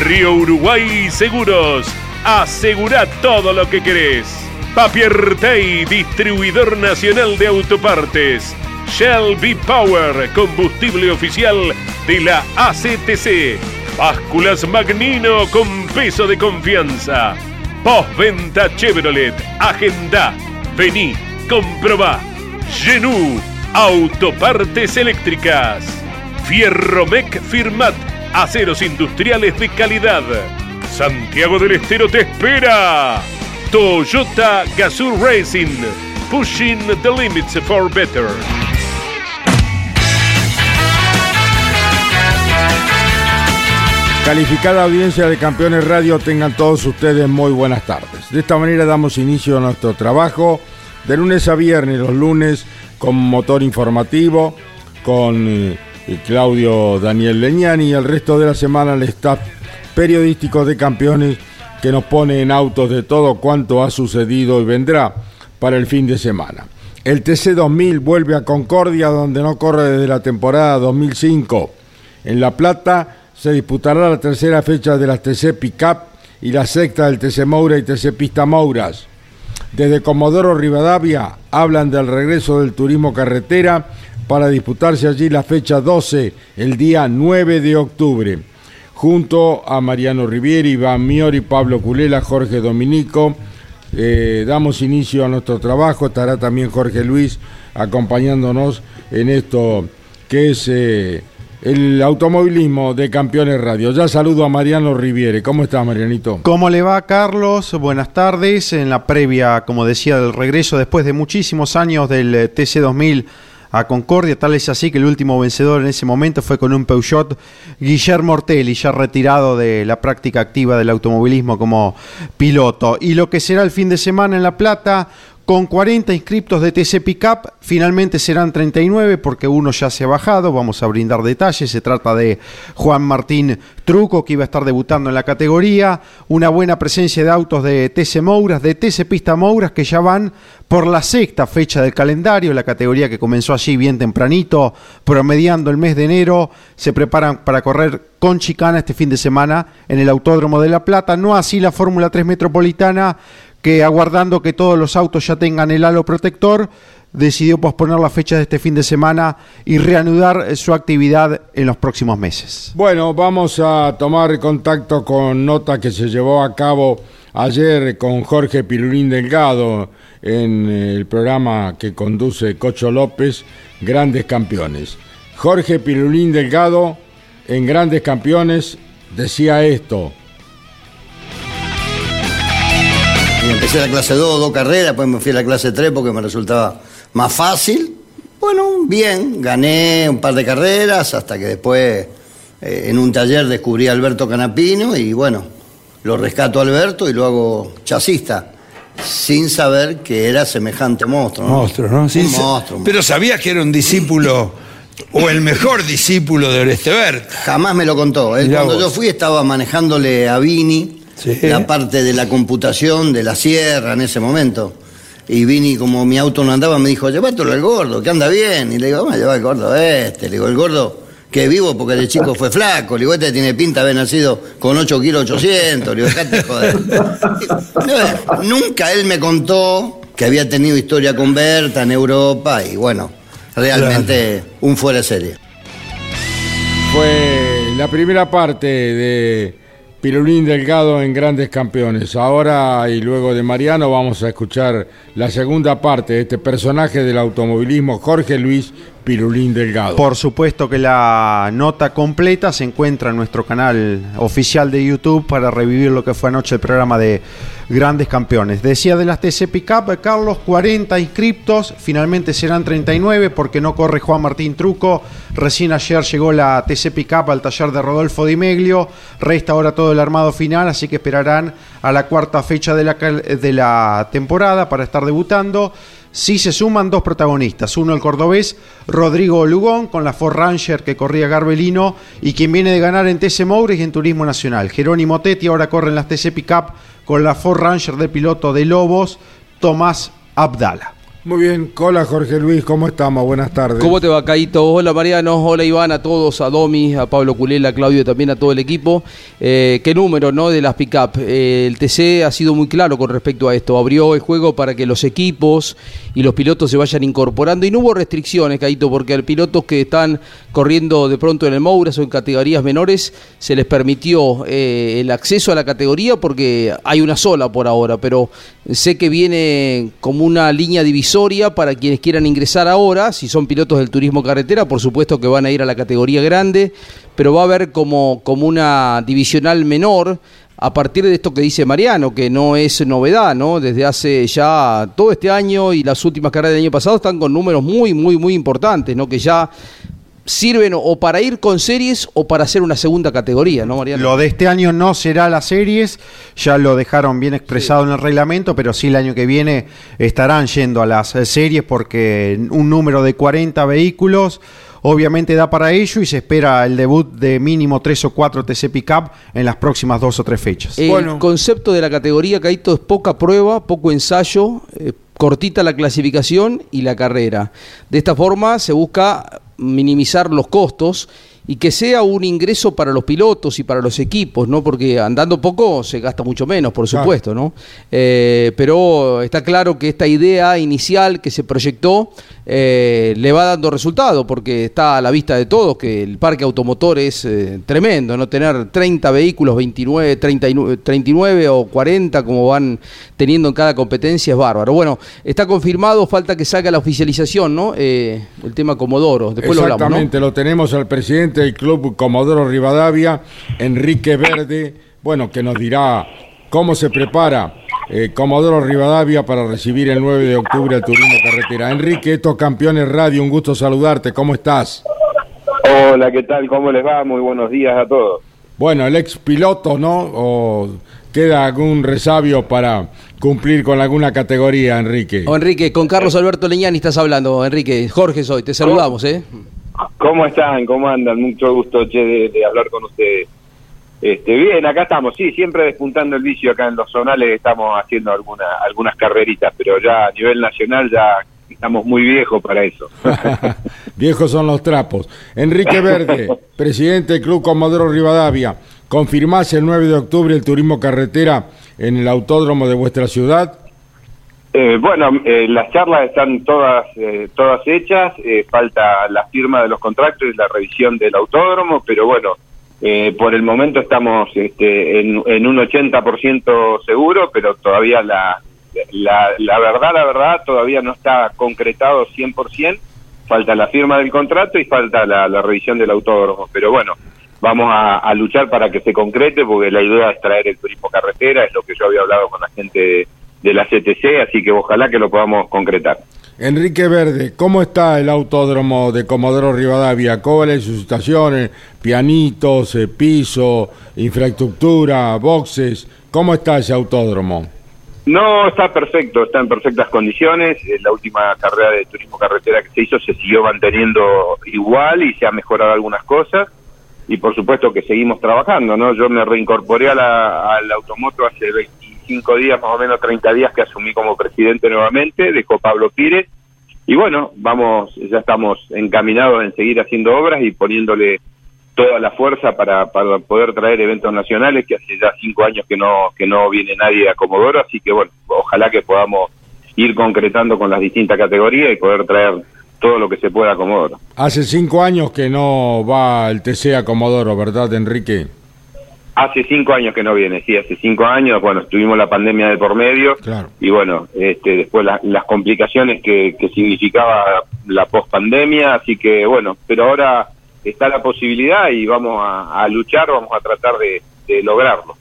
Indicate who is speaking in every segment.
Speaker 1: Río Uruguay Seguros. Asegura todo lo que querés. Tay, distribuidor nacional de autopartes. Shell V-Power, combustible oficial de la ACTC. Básculas Magnino con peso de confianza. Postventa Chevrolet. Agenda. Vení, comprobá. Genú. Autopartes eléctricas. Fierromec Firmat. Aceros industriales de calidad. Santiago del Estero te espera. Toyota Gazoo Racing. Pushing the limits for better.
Speaker 2: Calificada audiencia de Campeones Radio, tengan todos ustedes muy buenas tardes. De esta manera damos inicio a nuestro trabajo de lunes a viernes, los lunes con motor informativo, con eh, Claudio Daniel Leñani y el resto de la semana el staff periodístico de Campeones que nos pone en autos de todo cuanto ha sucedido y vendrá para el fin de semana. El TC 2000 vuelve a Concordia donde no corre desde la temporada 2005. En La Plata se disputará la tercera fecha de las TC Pickup y la sexta del TC Moura y TC Pista Mouras. Desde Comodoro Rivadavia hablan del regreso del turismo carretera para disputarse allí la fecha 12, el día 9 de octubre. Junto a Mariano Rivieri, Iván Miori, Pablo Culela, Jorge Dominico, eh, damos inicio a nuestro trabajo. Estará también Jorge Luis acompañándonos en esto que es eh, el automovilismo de Campeones Radio. Ya saludo a Mariano Riviere. ¿Cómo estás, Marianito?
Speaker 3: ¿Cómo le va, Carlos? Buenas tardes. En la previa, como decía, del regreso después de muchísimos años del eh, TC2000 a Concordia, tal es así que el último vencedor en ese momento fue con un Peugeot Guillermo Ortelli, ya retirado de la práctica activa del automovilismo como piloto. Y lo que será el fin de semana en La Plata, con 40 inscriptos de TC Pickup, finalmente serán 39 porque uno ya se ha bajado, vamos a brindar detalles, se trata de Juan Martín Truco que iba a estar debutando en la categoría, una buena presencia de autos de TC Mouras, de TC Pista Mouras que ya van por la sexta fecha del calendario, la categoría que comenzó allí bien tempranito, promediando el mes de enero, se preparan para correr con chicana este fin de semana en el Autódromo de La Plata, no así la Fórmula 3 Metropolitana, que aguardando que todos los autos ya tengan el halo protector, decidió posponer la fecha de este fin de semana y reanudar su actividad en los próximos meses.
Speaker 2: Bueno, vamos a tomar contacto con nota que se llevó a cabo ayer con Jorge Pirulín Delgado en el programa que conduce Cocho López, Grandes Campeones. Jorge Pirulín Delgado en Grandes Campeones decía esto.
Speaker 4: Empecé la clase 2, dos carreras, después me fui a la clase 3 porque me resultaba más fácil. Bueno, bien, gané un par de carreras hasta que después eh, en un taller descubrí a Alberto Canapino y bueno, lo rescato a Alberto y lo hago chasista sin saber que era semejante monstruo.
Speaker 5: Monstruo, ¿no? un monstruo. Pero sabías que era un discípulo o el mejor discípulo de Oreste Bert.
Speaker 4: Jamás me lo contó. cuando yo fui estaba manejándole a Vini la parte de la computación de la sierra en ese momento. Y vine como mi auto no andaba, me dijo, llévatelo al gordo, que anda bien. Y le digo, vamos a llevar al gordo este. Le digo, el gordo que vivo porque de chico fue flaco. Le digo, este tiene pinta de haber nacido con 8 kilos 800. Le digo, dejate joder. Nunca él me contó que había tenido historia con Berta en Europa y bueno, realmente un fuera de serie.
Speaker 2: Fue la primera parte de Pirulín Delgado en Grandes Campeones. Ahora y luego de Mariano vamos a escuchar la segunda parte de este personaje del automovilismo, Jorge Luis Pirulín Delgado.
Speaker 3: Por supuesto que la nota completa se encuentra en nuestro canal oficial de YouTube para revivir lo que fue anoche el programa de Grandes Campeones. Decía de las TC Pickup, Carlos, 40 inscriptos, finalmente serán 39 porque no corre Juan Martín Truco. Recién ayer llegó la TC Pickup al taller de Rodolfo Di Meglio. Resta ahora todo el armado final, así que esperarán a la cuarta fecha de la, de la temporada para estar debutando. Sí se suman dos protagonistas, uno el cordobés Rodrigo Lugón con la Ford Ranger que corría Garbelino y quien viene de ganar en TC Moures y en Turismo Nacional. Jerónimo Tetti ahora corre en las TC Pickup con la Ford Ranger de piloto de Lobos, Tomás Abdala.
Speaker 2: Muy bien, hola Jorge Luis, ¿cómo estamos? Buenas tardes.
Speaker 6: ¿Cómo te va, Caito? Hola Mariano, hola Iván, a todos, a Domi, a Pablo Culela, a Claudio, también a todo el equipo. Eh, ¿Qué número, no, de las pick-up? Eh, el TC ha sido muy claro con respecto a esto. Abrió el juego para que los equipos y los pilotos se vayan incorporando y no hubo restricciones, Caito, porque a pilotos que están corriendo de pronto en el Mouras o en categorías menores se les permitió eh, el acceso a la categoría porque hay una sola por ahora, pero sé que viene como una línea divisora para quienes quieran ingresar ahora. Si son pilotos del turismo carretera, por supuesto que van a ir a la categoría grande, pero va a haber como, como una divisional menor a partir de esto que dice Mariano, que no es novedad, ¿no? Desde hace ya todo este año y las últimas carreras del año pasado están con números muy, muy, muy importantes, ¿no? Que ya sirven o para ir con series o para hacer una segunda categoría, ¿no, Mariano?
Speaker 3: Lo de este año no será las series, ya lo dejaron bien expresado en el reglamento, pero sí el año que viene estarán yendo a las series porque un número de 40 vehículos obviamente da para ello y se espera el debut de mínimo 3 o 4 TC Pickup en las próximas dos o tres fechas.
Speaker 6: El concepto de la categoría, Caito, es poca prueba, poco ensayo, eh, cortita la clasificación y la carrera. De esta forma se busca minimizar los costos y que sea un ingreso para los pilotos y para los equipos, ¿no? Porque andando poco se gasta mucho menos, por supuesto, ¿no? Eh, pero está claro que esta idea inicial que se proyectó eh, le va dando resultado, porque está a la vista de todos que el parque automotor es eh, tremendo, ¿no? Tener 30 vehículos, 29, 39, 39 o 40 como van teniendo en cada competencia es bárbaro. Bueno, está confirmado, falta que salga la oficialización, ¿no? el tema Comodoro, después
Speaker 2: lo hablamos, Exactamente, lo tenemos al presidente del Club Comodoro Rivadavia, Enrique Verde, bueno, que nos dirá cómo se prepara eh, Comodoro Rivadavia para recibir el 9 de octubre el Turismo Carretera. Enrique, estos campeones radio, un gusto saludarte, ¿cómo estás?
Speaker 7: Hola, ¿qué tal? ¿Cómo les va? Muy buenos días a todos.
Speaker 2: Bueno, el ex piloto, ¿no? ¿O queda algún resabio para cumplir con alguna categoría, Enrique?
Speaker 6: O Enrique, con Carlos Alberto Leñani estás hablando, Enrique. Jorge soy, te saludamos, ¿eh?
Speaker 7: ¿Cómo están? ¿Cómo andan? Mucho gusto, che, de, hablar con ustedes. Este, bien, acá estamos, sí, siempre despuntando el vicio acá en los zonales, estamos haciendo alguna, algunas carreritas, pero ya a nivel nacional ya estamos muy viejos para eso.
Speaker 2: viejos son los trapos. Enrique Verde, presidente del Club Comodoro Rivadavia, ¿confirmás el 9 de octubre el turismo carretera en el autódromo de vuestra ciudad?
Speaker 7: Eh, bueno, eh, las charlas están todas eh, todas hechas, falta la firma de los contratos y la revisión del autódromo, pero bueno, por el momento estamos este, en, un 80% seguro, pero todavía la, la, la verdad, la verdad, todavía no está concretado 100%, falta la firma del contrato y falta la, revisión del autódromo, pero bueno, vamos a, a, luchar para que se concrete, porque la idea es traer el turismo carretera, es lo que yo había hablado con la gente de la CTC, así que ojalá que lo podamos concretar.
Speaker 2: Enrique Verde, ¿cómo está el autódromo de Comodoro Rivadavia? ¿Cuáles sus estaciones? Pianitos, eh, piso, infraestructura, boxes. ¿Cómo está ese autódromo?
Speaker 7: No, está perfecto, está en perfectas condiciones. La última carrera de turismo carretera que se hizo se siguió manteniendo igual y se ha mejorado algunas cosas. Y por supuesto que seguimos trabajando, ¿no? Yo me reincorporé a la, al automoto hace 20 cinco días, más o menos 30 días que asumí como presidente nuevamente, dejó Pablo Pires. Y bueno, vamos, ya estamos encaminados en seguir haciendo obras y poniéndole toda la fuerza para, para poder traer eventos nacionales, que hace ya cinco años que no, que no viene nadie a Comodoro, así que bueno, ojalá que podamos ir concretando con las distintas categorías y poder traer todo lo que se pueda a Comodoro.
Speaker 2: Hace cinco años que no va el TC a Comodoro, ¿verdad, Enrique?
Speaker 7: Hace cinco años que no viene, sí, hace cinco años, bueno, tuvimos la pandemia de por medio y bueno, este, después las complicaciones que, significaba la pospandemia, así que bueno, pero ahora está la posibilidad y vamos a, luchar, vamos a tratar de, lograrlo.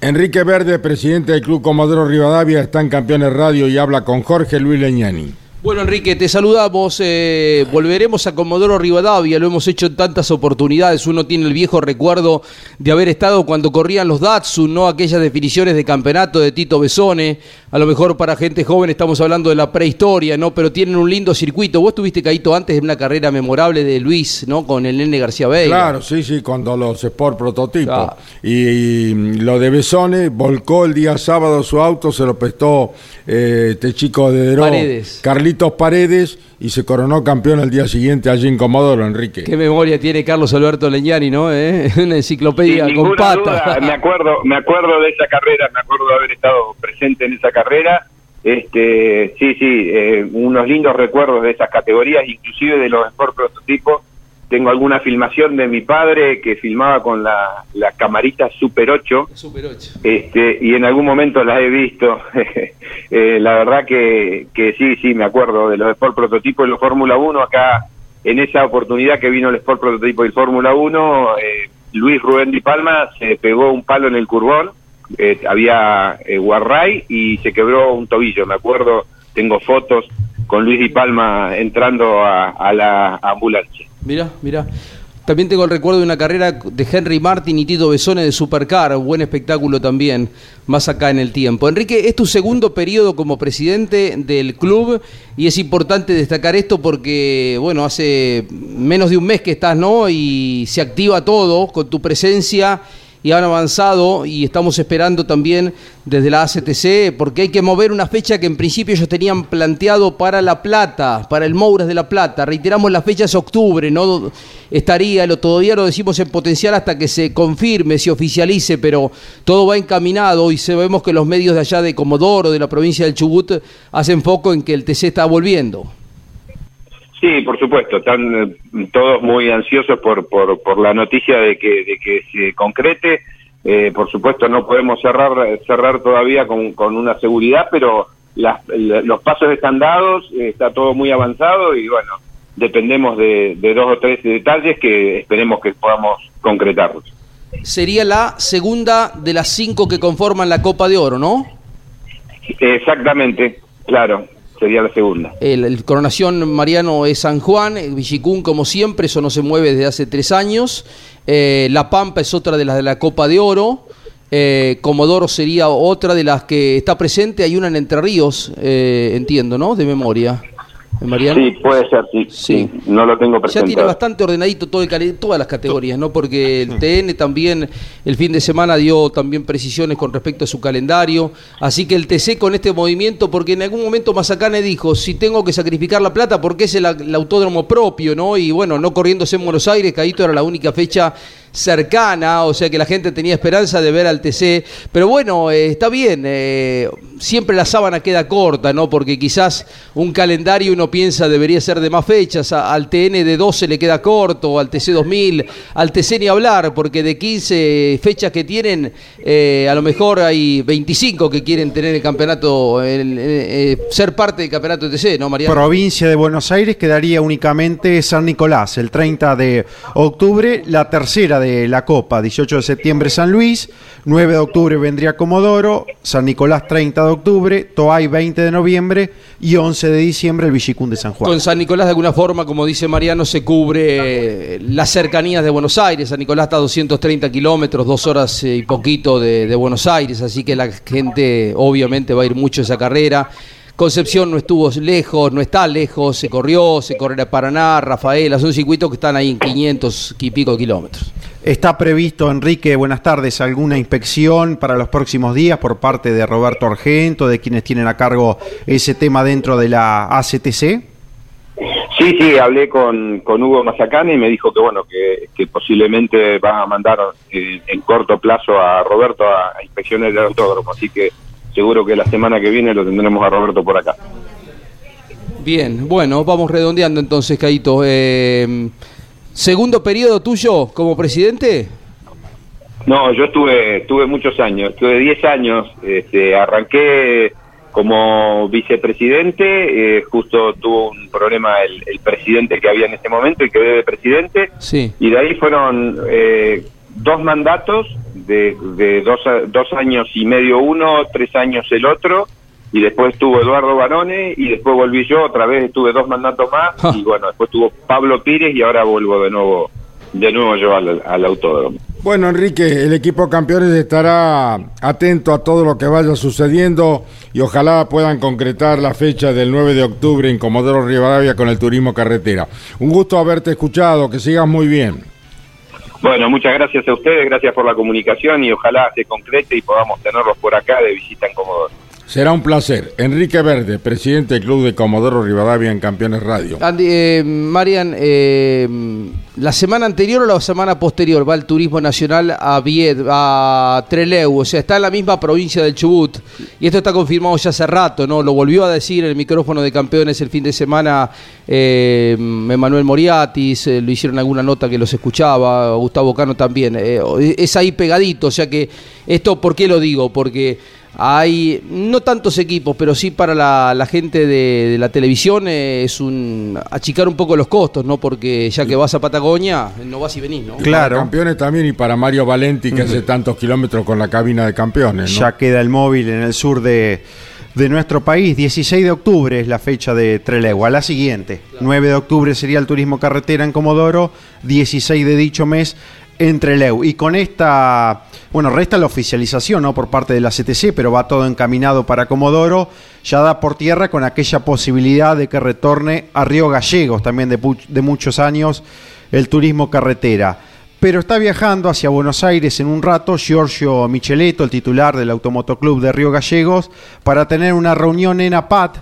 Speaker 2: Enrique Verde, presidente del Club Comodoro Rivadavia, está en Campeones Radio y habla con Jorge Luis Leñani.
Speaker 6: Bueno, Enrique, te saludamos. Eh, volveremos a Comodoro Rivadavia, lo hemos hecho en tantas oportunidades. Uno tiene el viejo recuerdo de haber estado cuando corrían los Datsun, ¿no? Aquellas definiciones de campeonato de Tito Besone. A lo mejor para gente joven estamos hablando de la prehistoria, ¿no? Pero tienen un lindo circuito. Vos estuviste, Caíto, antes de una carrera memorable de Luis, ¿no? Con el Nene García Vega.
Speaker 2: Claro, sí, sí, cuando los Sport Prototipo. Y, lo de Besone, volcó el día sábado su auto, se lo prestó eh, este chico de Deró.
Speaker 6: Paredes.
Speaker 2: Paredes y se coronó campeón al día siguiente allí en Comodoro, Enrique.
Speaker 6: Qué memoria tiene Carlos Alberto Leñani, ¿no? ¿Eh? Una enciclopedia con pata.
Speaker 7: me acuerdo, me acuerdo de esa carrera, me acuerdo de haber estado presente en esa carrera. Este, sí, sí, eh, unos lindos recuerdos de esas categorías, inclusive de los Sport Prototipos tengo alguna filmación de mi padre que filmaba con la, la camarita Super 8,
Speaker 6: Super 8.
Speaker 7: Este, y en algún momento la he visto. eh, la verdad que, que sí, sí, me acuerdo de los Sport Prototipo y los Fórmula 1. Acá, en esa oportunidad que vino el Sport Prototipo y el Fórmula 1, eh, Luis Rubén Di Palma se pegó un palo en el curbón. Eh, había eh, Guarray y se quebró un tobillo. Me acuerdo, tengo fotos con Luis Di Palma entrando a, a la ambulancia.
Speaker 6: Mira, mira. También tengo el recuerdo de una carrera de Henry Martin y Tito Besone de Supercar, buen espectáculo también, más acá en el tiempo. Enrique, es tu segundo periodo como presidente del club y es importante destacar esto porque, bueno, hace menos de un mes que estás, ¿no? Y se activa todo con tu presencia y han avanzado y estamos esperando también desde la ACTC porque hay que mover una fecha que en principio ellos tenían planteado para La Plata, para el Mouras de La Plata. Reiteramos la fecha es octubre, no estaría, lo, todavía lo decimos en potencial hasta que se confirme, se oficialice, pero todo va encaminado y sabemos que los medios de allá de Comodoro, de la provincia del Chubut, hacen foco en que el TC está volviendo.
Speaker 7: Sí, por supuesto, están eh, todos muy ansiosos por, por, por la noticia de que, de que se concrete. Eh, por supuesto, no podemos cerrar, cerrar todavía con, con una seguridad, pero las, los pasos están dados, está todo muy avanzado y bueno, dependemos de, de dos o tres detalles que esperemos que podamos concretarlos.
Speaker 6: Sería la segunda de las cinco que conforman la Copa de Oro, ¿no?
Speaker 7: Exactamente, claro sería la segunda.
Speaker 6: El, coronación Mariano es San Juan, el Villicún como siempre, eso no se mueve desde hace tres años. Eh, la Pampa es otra de las de la Copa de Oro. Eh, Comodoro sería otra de las que está presente. Hay una en Entre Ríos, eh, entiendo, ¿no? De memoria.
Speaker 7: Sí, puede ser, sí, No lo tengo presente.
Speaker 6: Ya tiene bastante ordenadito todo el, todas las categorías, ¿no? Porque el TN también el fin de semana dio también precisiones con respecto a su calendario. Así que el TC con este movimiento, porque en algún momento Mazacane dijo, si tengo que sacrificar la plata, porque es el, autódromo propio, ¿no? Y bueno, no corriéndose en Buenos Aires, que ahí era la única fecha cercana, o sea que la gente tenía esperanza de ver al TC. Pero bueno, eh, está bien, eh, siempre la sábana queda corta, ¿no? Porque quizás un calendario uno piensa debería ser de más fechas, al TN de 12 le queda corto, al TC 2000, al TC ni hablar, porque de 15 fechas que tienen, eh, a lo mejor hay 25 que quieren tener el campeonato, ser parte del campeonato TC, ¿no, María?
Speaker 3: Provincia de Buenos Aires quedaría únicamente San Nicolás, el 30 de octubre, la tercera de la Copa, 18 de septiembre San Luis, 9 de octubre vendría Comodoro, San Nicolás 30 de octubre, Toay 20 de noviembre y 11 de diciembre el Villicún de San Juan.
Speaker 6: Con San Nicolás de alguna forma, como dice Mariano, se cubre las cercanías de Buenos Aires. San Nicolás está a 230 kilómetros, dos horas y poquito de, Buenos Aires, así que la gente obviamente va a ir mucho a esa carrera. Concepción no estuvo lejos, no está lejos, se corrió, se correrá Paraná, Rafaela, son circuitos que están ahí en 500 y pico kilómetros.
Speaker 3: ¿Está previsto, Enrique, buenas tardes, alguna inspección para los próximos días por parte de Roberto Argento, de quienes tienen a cargo ese tema dentro de la ACTC?
Speaker 7: Sí, sí, hablé con, con Hugo Mazacane y me dijo que bueno que, posiblemente va a mandar eh, en corto plazo a Roberto a, a inspecciones del autódromo, así que seguro que la semana que viene lo tendremos a Roberto por acá.
Speaker 6: Bien, bueno, vamos redondeando entonces, Caito. Eh, ¿Segundo periodo tuyo como presidente?
Speaker 7: No, yo estuve, estuve muchos años, estuve 10 años, este, arranqué como vicepresidente, eh, justo tuvo un problema el, presidente que había en ese momento y quedé de presidente,
Speaker 6: sí.
Speaker 7: y de ahí fueron eh, dos mandatos de, de dos, dos años y medio uno, tres años el otro, y después estuvo Eduardo Barone y después volví yo, otra vez estuve dos mandatos más y bueno, después estuvo Pablo Pires y ahora vuelvo de nuevo de nuevo yo al, al autódromo.
Speaker 2: Bueno, Enrique, el equipo campeones estará atento a todo lo que vaya sucediendo y ojalá puedan concretar la fecha del 9 de octubre en Comodoro Rivadavia con el turismo carretera. Un gusto haberte escuchado, que sigas muy bien.
Speaker 7: Bueno, muchas gracias a ustedes, gracias por la comunicación y ojalá se concrete y podamos tenerlos por acá de visita en Comodoro.
Speaker 2: Será un placer. Enrique Verde, presidente del Club de Comodoro Rivadavia en Campeones Radio.
Speaker 6: Andy, eh, Marian, eh, la semana anterior o la semana posterior va el turismo nacional a Vied, a Treleu, o sea, está en la misma provincia del Chubut. Y esto está confirmado ya hace rato, ¿no? Lo volvió a decir en el micrófono de campeones el fin de semana eh, Emanuel Moriatis, lo hicieron alguna nota que los escuchaba, Gustavo Cano también. es ahí pegadito, o sea que esto, ¿por qué lo digo? Porque hay no tantos equipos, pero sí para la, gente de, la televisión eh, es un achicar un poco los costos, ¿no? Porque ya que vas a Patagonia, no vas y venís, ¿no?
Speaker 2: Claro. campeones también y para Mario Valenti que hace tantos kilómetros con la cabina de campeones,
Speaker 3: ¿no? Ya queda el móvil en el sur de, nuestro país. 16 de octubre es la fecha de Trelegua. La siguiente, 9 de octubre sería el turismo carretera en Comodoro, 16 de dicho mes entre Leu. Y con esta, bueno, resta la oficialización ¿no? por parte de la CTC, pero va todo encaminado para Comodoro. Ya da por tierra con aquella posibilidad de que retorne a Río Gallegos, también de, de muchos años, el turismo carretera. Pero está viajando hacia Buenos Aires en un rato Giorgio Micheletto, el titular del Automotoclub de Río Gallegos, para tener una reunión en APAT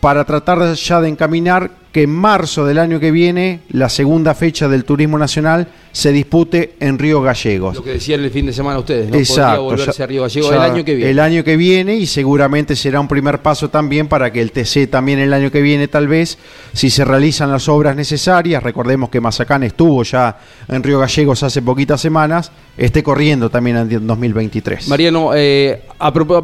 Speaker 3: para tratar ya de encaminar que en marzo del año que viene la segunda fecha del Turismo Nacional se dispute en Río Gallegos.
Speaker 6: Lo que decían el fin de semana ustedes, ¿no?
Speaker 3: Exacto. volverse a Río Gallegos el año que viene. El año que viene y seguramente será un primer paso también para que el TC también el año que viene tal vez, si se realizan las obras necesarias, recordemos que Mazacán estuvo ya en Río Gallegos hace poquitas semanas, esté corriendo también en 2023.
Speaker 6: Mariano, eh,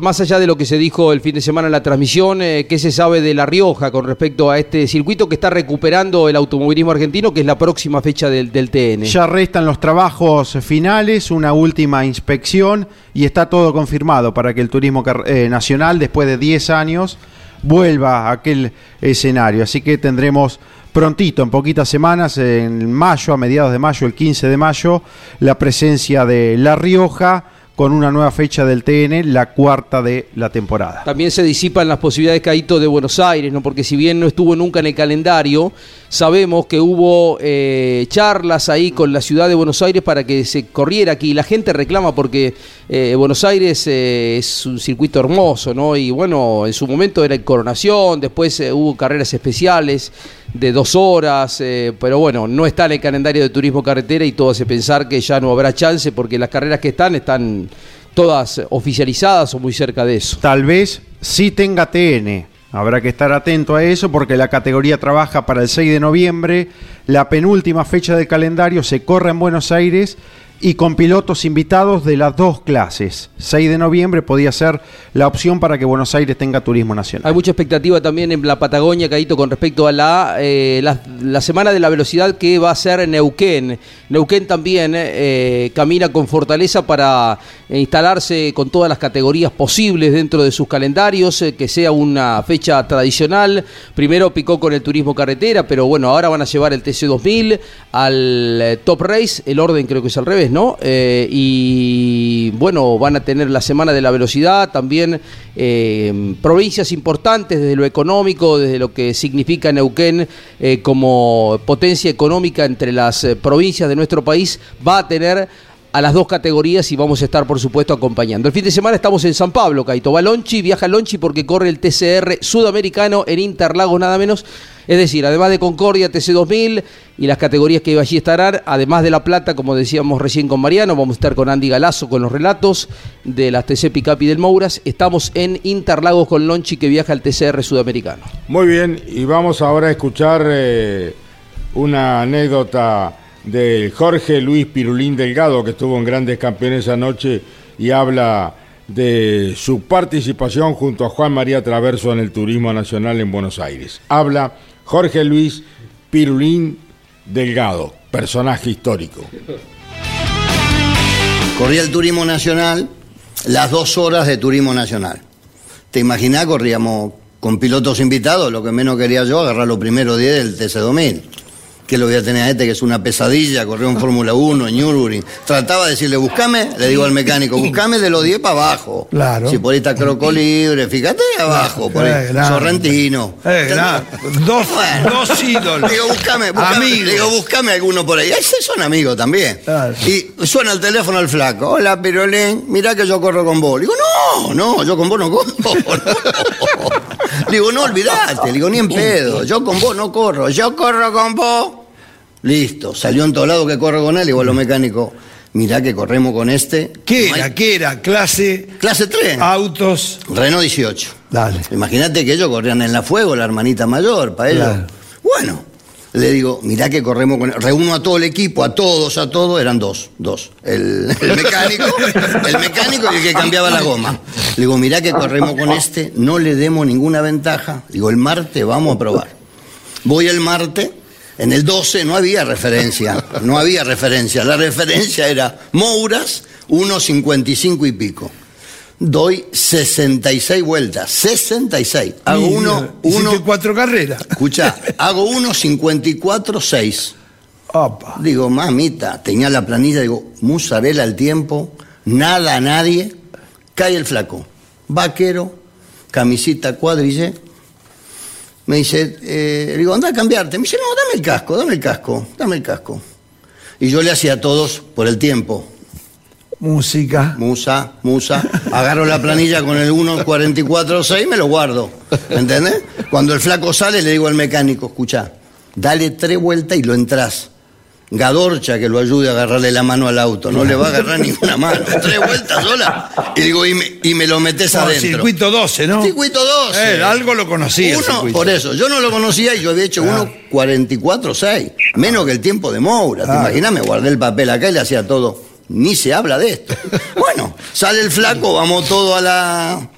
Speaker 6: más allá de lo que se dijo el fin de semana en la transmisión, eh, ¿qué se sabe de La Rioja con respecto a este circuito que está recuperando el automovilismo argentino, que es la próxima fecha del, TN.
Speaker 3: Ya restan los trabajos finales, una última inspección y está todo confirmado para que el turismo eh, nacional, después de 10 años, vuelva a aquel escenario. Así que tendremos prontito, en poquitas semanas, en mayo, a mediados de mayo, el 15 de mayo, la presencia de La Rioja con una nueva fecha del TN, la cuarta de la temporada.
Speaker 6: También se disipan las posibilidades, Caíto, de Buenos Aires, ¿no? porque si bien no estuvo nunca en el calendario, sabemos que hubo eh, charlas ahí con la ciudad de Buenos Aires para que se corriera aquí. La gente reclama porque eh, Buenos Aires eh, es un circuito hermoso, ¿no? Y bueno, en su momento era en coronación, después hubo carreras especiales de dos horas, pero bueno, no está en el calendario de turismo carretera y todo hace pensar que ya no habrá chance porque las carreras que están están todas oficializadas o muy cerca de eso.
Speaker 3: Tal vez sí tenga TN. Habrá que estar atento a eso porque la categoría trabaja para el 6 de noviembre. La penúltima fecha del calendario se corre en Buenos Aires y con pilotos invitados de las dos clases. 6 de noviembre podía ser la opción para que Buenos Aires tenga turismo nacional.
Speaker 6: Hay mucha expectativa también en la Patagonia, Caíto, con respecto a la, eh, la, Semana de la Velocidad que va a ser Neuquén. Neuquén también eh, camina con fortaleza para instalarse con todas las categorías posibles dentro de sus calendarios, eh, que sea una fecha tradicional. Primero picó con el turismo carretera, pero bueno, ahora van a llevar el TC2000 al Top Race, el orden creo que es al revés, ¿no? Eh, y bueno, van a tener la Semana de la Velocidad, también eh, provincias importantes desde lo económico, desde lo que significa Neuquén eh, como potencia económica entre las provincias de nuestro país, va a tener a las dos categorías y vamos a estar, por supuesto, acompañando. El fin de semana estamos en San Pablo, Caito. Va Lonchi, viaja Lonchi porque corre el TCR sudamericano en Interlagos, nada menos. Es decir, además de Concordia, TC2000 y las categorías que allí estarán, además de La Plata, como decíamos recién con Mariano, vamos a estar con Andy Galazo con los relatos de las TC Picap y del Mouras. Estamos en Interlagos con Lonchi que viaja al TCR sudamericano.
Speaker 2: Muy bien, y vamos ahora a escuchar eh, una anécdota de Jorge Luis Pirulín Delgado, que estuvo en Grandes Campeones anoche y habla de su participación junto a Juan María Traverso en el Turismo Nacional en Buenos Aires. Habla Jorge Luis Pirulín Delgado, personaje histórico.
Speaker 4: Corría el Turismo Nacional, las dos horas de Turismo Nacional. ¿Te imaginás? Corríamos con pilotos invitados, lo que menos quería yo, agarrar los primeros 10 del TC2000 que lo voy a tener a este que es una pesadilla, corrió en Fórmula 1, en Nürburgring. Trataba de decirle, buscame, le digo al mecánico, buscame de los 10 para abajo.
Speaker 8: Claro.
Speaker 4: Si por ahí está Croco Libre, fíjate abajo, por ahí, eh, Sorrentino.
Speaker 5: Eh, dos, dos, ídolos.
Speaker 4: Digo, buscame, buscame digo, buscame alguno por ahí. Ese son amigos también. Y suena el teléfono al flaco. Hola, Pirolén, mirá que yo corro con vos. Le digo, no, no, yo con vos no corro. Le digo, no olvidate, le digo, ni en pedo. Yo con vos no corro, yo corro con vos. Listo, salió en todo lado que corre con él, igual lo mecánico. Mirá que corremos con este.
Speaker 5: ¿Qué era? ¿Qué era? ¿Clase?
Speaker 4: Clase 3.
Speaker 5: Autos.
Speaker 4: Renault 18.
Speaker 8: Dale.
Speaker 4: Imagínate que ellos corrían en la fuego, la hermanita mayor, para ellos. Bueno, le digo, mirá que corremos con. Reúno a todo el equipo, a todos, a todos, eran dos, dos. El, el mecánico, el mecánico y el que cambiaba la goma. Le digo, mirá que corremos con este, no le demos ninguna ventaja. Digo, el martes vamos a probar. Voy el martes en el 12 no había referencia, no había referencia. La referencia era Mouras, 1.55 y pico. Doy 66 vueltas, 66. Hago uno, uno.
Speaker 5: cuatro carreras.
Speaker 4: Escucha, hago 1.54.6. Digo, mamita, tenía la planilla, digo, musarela al tiempo, nada a nadie, cae el flaco. Vaquero, camisita cuadrille, me dice, eh, digo, anda a cambiarte. Me dice, no, dame el casco, dame el casco, dame el casco. Y yo le hacía a todos por el tiempo.
Speaker 8: Música.
Speaker 4: Musa, musa. Agarro la planilla con el 1.44.6 y me lo guardo. ¿Entendés? Cuando el flaco sale, le digo al mecánico, escucha, dale tres vueltas y lo entras. Gadorcha que lo ayude a agarrarle la mano al auto. No le va a agarrar ninguna mano. Tres vueltas sola. Y digo, y me, y me lo metes adentro.
Speaker 5: Circuito 12, ¿no?
Speaker 4: Circuito 12.
Speaker 5: Eh, algo lo conocía.
Speaker 4: Uno, por eso, yo no lo conocía y yo había hecho uno 44-6. Menos que el tiempo de Moura. ¿Te ah. imaginas? Me guardé el papel acá y le hacía todo. Ni se habla de esto. Bueno, sale el flaco, vamos todo a la,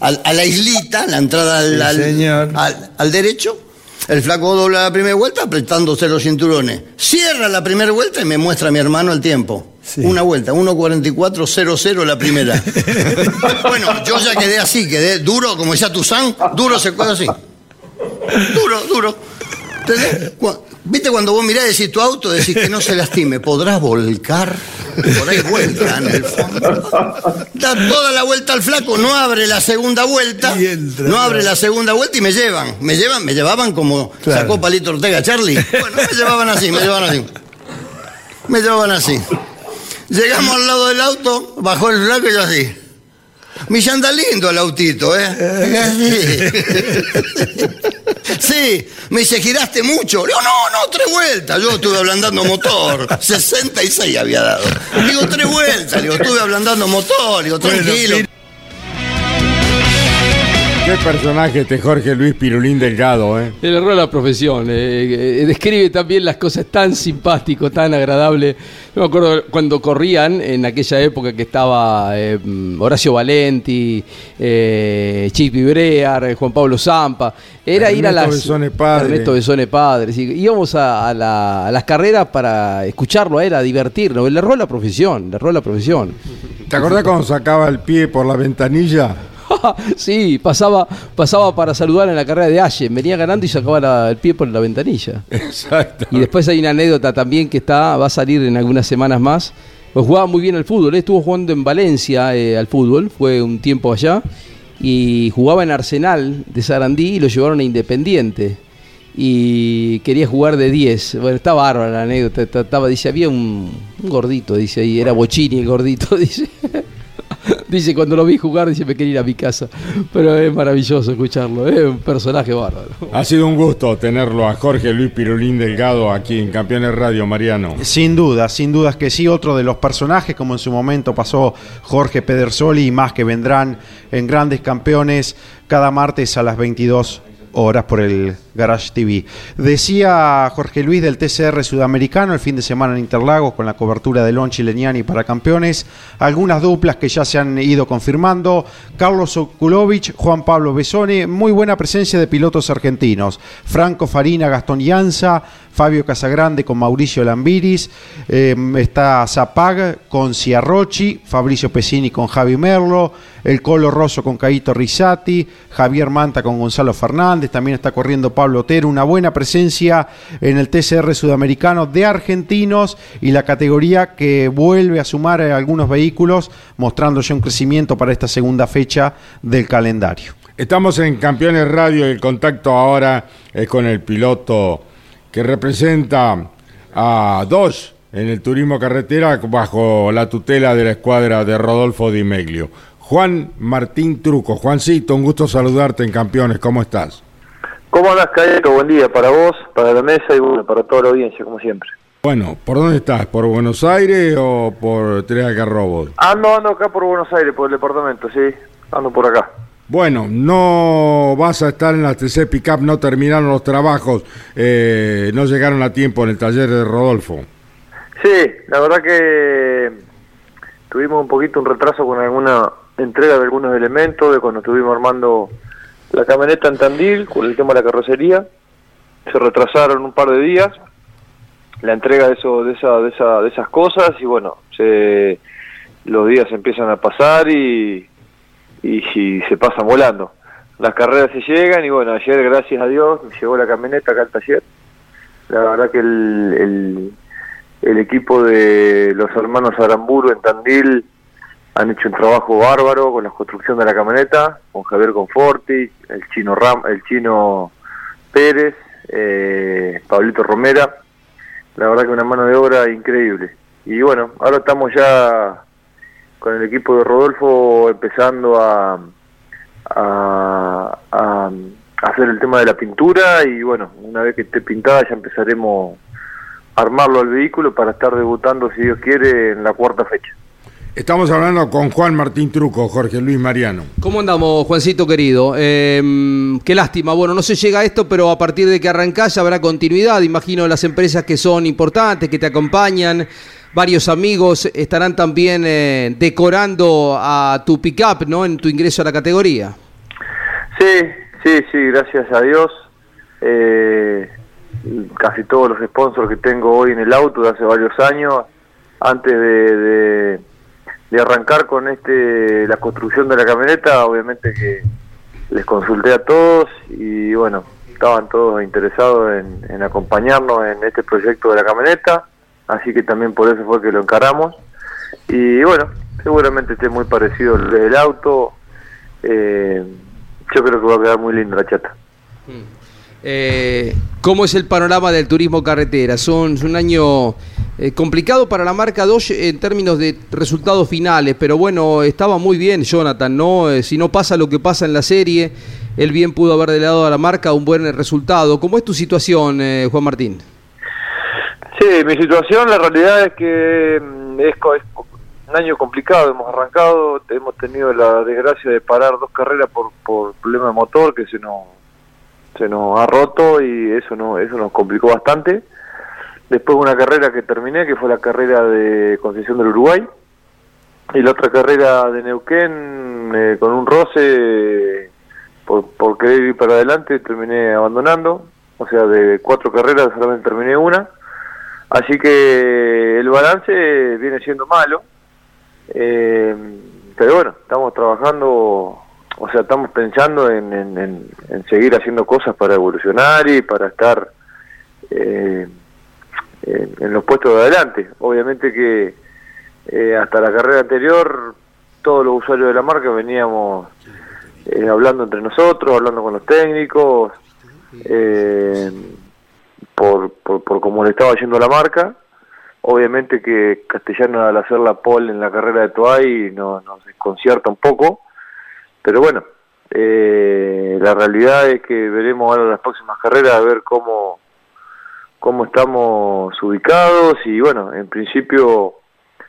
Speaker 4: a, la islita, la entrada al, al, al derecho el flaco dobla la primera vuelta apretándose los cinturones. Cierra la primera vuelta y me muestra a mi hermano el tiempo. Una vuelta, 1.44.00 la primera. bueno, yo ya quedé así, quedé duro, como decía Tuzán, duro se queda así. Duro, duro. ¿Viste cuando vos mirás y decís tu auto, decís que no se lastime? ¿Podrás volcar? Por ahí vuelta en el fondo. Da toda la vuelta al flaco, no abre la segunda vuelta. no abre la segunda vuelta y me llevan. Me llevan, me llevaban como sacó Palito Ortega Charlie. Bueno, me llevaban así, me llevaban así. Me llevaban así. Llegamos al lado del auto, bajó el flaco y yo así. Mi anda lindo el autito, ¿eh? Sí, me dice, giraste mucho. Le digo, no, no, tres vueltas. Yo estuve ablandando motor. 66 había dado. digo, tres vueltas. Le digo, estuve ablandando motor. Le digo, tranquilo.
Speaker 2: Qué personaje este Jorge Luis Pirulín Delgado, ¿eh?
Speaker 6: El error de la profesión. Eh, eh, describe también las cosas tan simpático, tan agradable. Yo me acuerdo cuando corrían, en aquella época que estaba eh, Horacio Valenti, eh, Chip Brear, Juan Pablo Zampa. Era ir a las.
Speaker 2: Besone Padre.
Speaker 6: Ernesto Besone Padre. íbamos a, las carreras para escucharlo a él, a divertirnos. El error de la profesión. El error de la profesión.
Speaker 2: ¿Te acordás cuando sacaba el pie por la ventanilla?
Speaker 6: sí, pasaba, pasaba para saludar en la carrera de Allen. Venía ganando y sacaba el pie por la ventanilla.
Speaker 2: Exacto.
Speaker 6: Y después hay una anécdota también que está, va a salir en algunas semanas más. Pues jugaba muy bien al fútbol. estuvo jugando en Valencia eh, al fútbol, fue un tiempo allá. Y jugaba en Arsenal de Sarandí y lo llevaron a Independiente y quería jugar de 10. Bueno, está bárbara la anécdota. Estaba, dice, había un, un, gordito, dice ahí, era Bochini el gordito, dice. Dice, cuando lo vi jugar, dice, me quería ir a mi casa. Pero es maravilloso escucharlo, es un personaje bárbaro.
Speaker 2: Ha sido un gusto tenerlo a Jorge Luis Pirulín Delgado aquí en Campeones Radio, Mariano.
Speaker 3: Sin duda, sin dudas que sí, otro de los personajes, como en su momento pasó Jorge Pedersoli y más que vendrán en grandes campeones cada martes a las 22 horas por el Garage TV. Decía Jorge Luis del TCR Sudamericano el fin de semana en Interlagos con la cobertura de Lon Chileniani para campeones, algunas duplas que ya se han ido confirmando, Carlos Okulovich, Juan Pablo Besone, muy buena presencia de pilotos argentinos, Franco Farina, Gastón Llanza, Fabio Casagrande con Mauricio Lambiris, em, está Zapag con Ciarrochi, Fabricio Pesini con Javi Merlo, el Colo Rosso con Caito Risati, Javier Manta con Gonzalo Fernández, también está corriendo Pablo Otero, una buena presencia en el TCR sudamericano de argentinos y la categoría que vuelve a sumar algunos vehículos, mostrando ya un crecimiento para esta segunda fecha del calendario.
Speaker 2: Estamos en Campeones Radio y el contacto ahora es con el piloto que representa a dos en el turismo carretera bajo la tutela de la escuadra de Rodolfo Di Meglio. Juan Martín Truco. Juancito, un gusto saludarte en Campeones. ¿Cómo estás?
Speaker 9: ¿Cómo andas, Caeto? Buen día para vos, para la mesa y bueno, para toda la audiencia, como siempre.
Speaker 2: Bueno, ¿por dónde estás? ¿Por Buenos Aires o por Tres Algarrobos?
Speaker 9: Ando, ando acá por Buenos Aires, por el departamento, sí. Ando por acá.
Speaker 2: Bueno, no vas a estar en la TC Pickup, no terminaron los trabajos, eh, no llegaron a tiempo en el taller de Rodolfo.
Speaker 9: Sí, la verdad que tuvimos un poquito un retraso con alguna entrega de algunos elementos de cuando estuvimos armando la camioneta en Tandil con el tema de la carrocería. Se retrasaron un par de días la entrega de eso de esa de esa de esas cosas y bueno, se los días empiezan a pasar y y si se pasan volando. Las carreras se llegan y bueno, ayer gracias a Dios me llegó la camioneta acá al taller. La verdad que el, el, equipo de los hermanos Aramburu en Tandil han hecho un trabajo bárbaro con la construcción de la camioneta, con Javier Conforti, el chino Ram, el chino Pérez, eh, Pablito Romera. La verdad que una mano de obra increíble. Y bueno, ahora estamos ya con el equipo de Rodolfo empezando a, a, hacer el tema de la pintura y bueno, una vez que esté pintada ya empezaremos a armarlo al vehículo para estar debutando, si Dios quiere, en la cuarta fecha.
Speaker 2: Estamos hablando con Juan Martín Truco, Jorge Luis Mariano.
Speaker 6: ¿Cómo andamos, Juancito querido? Em, qué lástima. Bueno, no se llega a esto, pero a partir de que arrancás ya habrá continuidad. Imagino las empresas que son importantes, que te acompañan, varios amigos estarán también eh, decorando a tu pickup, ¿no? En tu ingreso a la categoría.
Speaker 9: Sí, sí, sí, gracias a Dios. Eh, casi todos los sponsors que tengo hoy en el auto de hace varios años, antes de, de, arrancar con este la construcción de la camioneta, obviamente que les consulté a todos y bueno, estaban todos interesados en, en acompañarnos en este proyecto de la camioneta así que también por eso fue que lo encaramos. Y bueno, seguramente esté muy parecido el auto. Eh, yo creo que va a quedar muy lindo la chata.
Speaker 6: Mm. Eh, ¿Cómo es el panorama del turismo carretera? Son, un año eh, complicado para la marca Dodge en términos de resultados finales, pero bueno, estaba muy bien Jonathan, ¿no? Eh, si no pasa lo que pasa en la serie, él bien pudo haber dado a la marca un buen resultado. ¿Cómo es tu situación, Juan Martín?
Speaker 9: Sí, mi situación, la realidad es que mm, es, un año complicado. Hemos arrancado, hemos tenido la desgracia de parar dos carreras por, por problema de motor que se nos se nos ha roto y eso no eso nos complicó bastante. Después una carrera que terminé, que fue la carrera de Concesión del Uruguay, y la otra carrera de Neuquén eh, con un roce por, por querer ir para adelante terminé abandonando. O sea, de cuatro carreras solamente terminé una Así que el balance viene siendo malo, eh, pero bueno, estamos trabajando, o sea, estamos pensando en, en, seguir haciendo cosas para evolucionar y para estar eh, en, los puestos de adelante. Obviamente que eh, hasta la carrera anterior todos los usuarios de la marca veníamos hablando entre nosotros, hablando con los técnicos. Eh, por, por, por cómo le estaba yendo la marca. Obviamente que Castellano al hacer la pole en la carrera de Toay nos, desconcierta un poco, pero bueno, eh, la realidad es que veremos ahora las próximas carreras a ver cómo, cómo estamos ubicados y bueno, en principio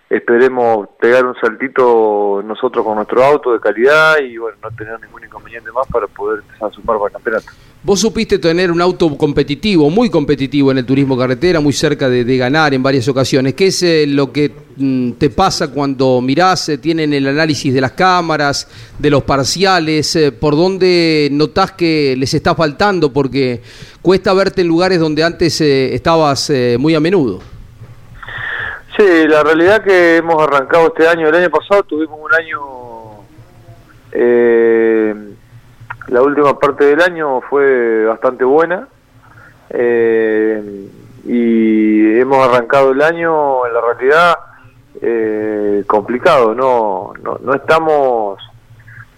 Speaker 9: esperemos pegar un saltito nosotros con nuestro auto de calidad y bueno, no tener ningún inconveniente más para poder empezar a sumar para el campeonato.
Speaker 6: Vos supiste tener un auto competitivo, muy competitivo en el turismo carretera, muy cerca de, ganar en varias ocasiones. ¿Qué es eh, lo que mm, te pasa cuando mirás, eh, tienen el análisis de las cámaras, de los parciales? Eh, ¿Por dónde notás que les está faltando? Porque cuesta verte en lugares donde antes estabas muy a menudo.
Speaker 9: Sí, la realidad que hemos arrancado este año, el año pasado tuvimos un año... Eh, la última parte del año fue bastante buena eh, y hemos arrancado el año en la realidad eh, complicado no, no, estamos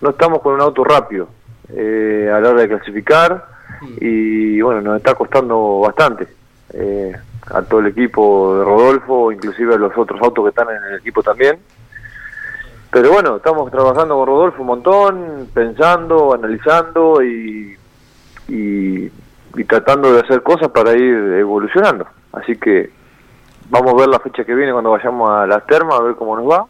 Speaker 9: no estamos con un auto rápido eh, a la hora de clasificar y bueno nos está costando bastante a todo el equipo de Rodolfo inclusive a los otros autos que están en el equipo también pero bueno, estamos trabajando con Rodolfo un montón, pensando, analizando y, y, tratando de hacer cosas para ir evolucionando. Así que vamos a ver la fecha que viene cuando vayamos a las termas, a ver cómo nos va.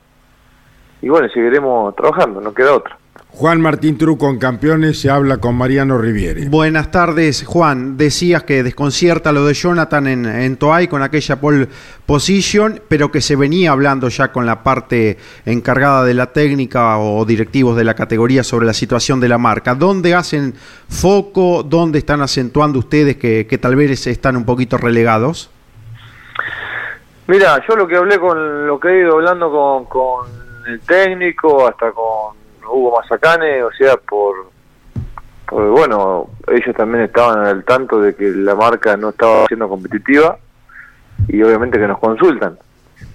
Speaker 9: Y bueno, seguiremos trabajando, no queda otra.
Speaker 2: Juan Martín Truco en Campeones se habla con Mariano Riviere.
Speaker 3: Buenas tardes, Juan. Decías que desconcierta lo de Jonathan en, en Toay con aquella pole position, pero que se venía hablando ya con la parte encargada de la técnica o directivos de la categoría sobre la situación de la marca. ¿Dónde hacen foco? ¿Dónde están acentuando ustedes que, tal vez están un poquito relegados?
Speaker 9: Mira, yo lo que hablé con lo que he ido hablando con, con el técnico, hasta con Hugo Mazacane, o sea, por, bueno, ellos también estaban al tanto de que la marca no estaba siendo competitiva y obviamente que nos consultan.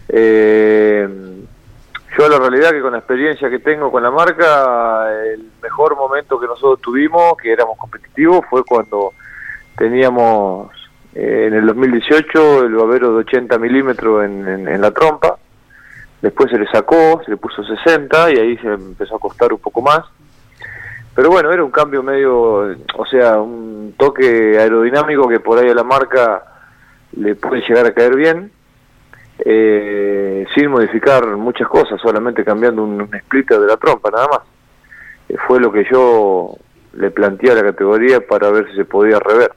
Speaker 9: Eh, yo la realidad que con la experiencia que tengo con la marca, el mejor momento que nosotros tuvimos, que éramos competitivos, fue cuando teníamos eh, en el 2018 el babero de 80 milímetros en la trompa Después se le sacó, se le puso 60 y ahí se empezó a costar un poco más. Pero bueno, era un cambio medio, o sea, un toque aerodinámico que por ahí a la marca le puede llegar a caer bien, eh, sin modificar muchas cosas, solamente cambiando un, splitter de la trompa, nada más. Eh, fue lo que yo le planteé a la categoría para ver si se podía rever.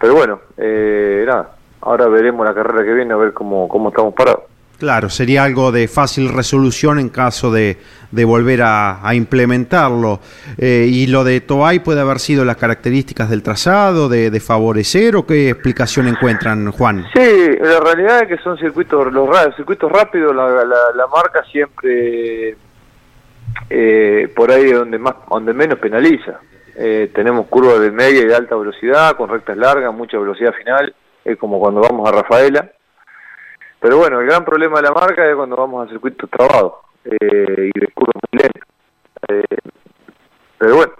Speaker 9: Pero bueno, eh, nada, ahora veremos la carrera que viene a ver cómo, cómo estamos parados.
Speaker 3: Claro, sería algo de fácil resolución en caso de, volver a, implementarlo. Eh, ¿Y lo de Toay puede haber sido las características del trazado, de, favorecer o qué explicación encuentran, Juan?
Speaker 9: Sí, la realidad es que son circuitos, los circuitos rápidos, la, marca siempre eh, por ahí donde más, donde menos penaliza. Eh, tenemos curvas de media y de alta velocidad, con rectas largas, mucha velocidad final, es como cuando vamos a Rafaela pero bueno, el gran problema de la marca es cuando vamos a circuitos trabados eh, y de curvas muy lentas. Eh, pero bueno,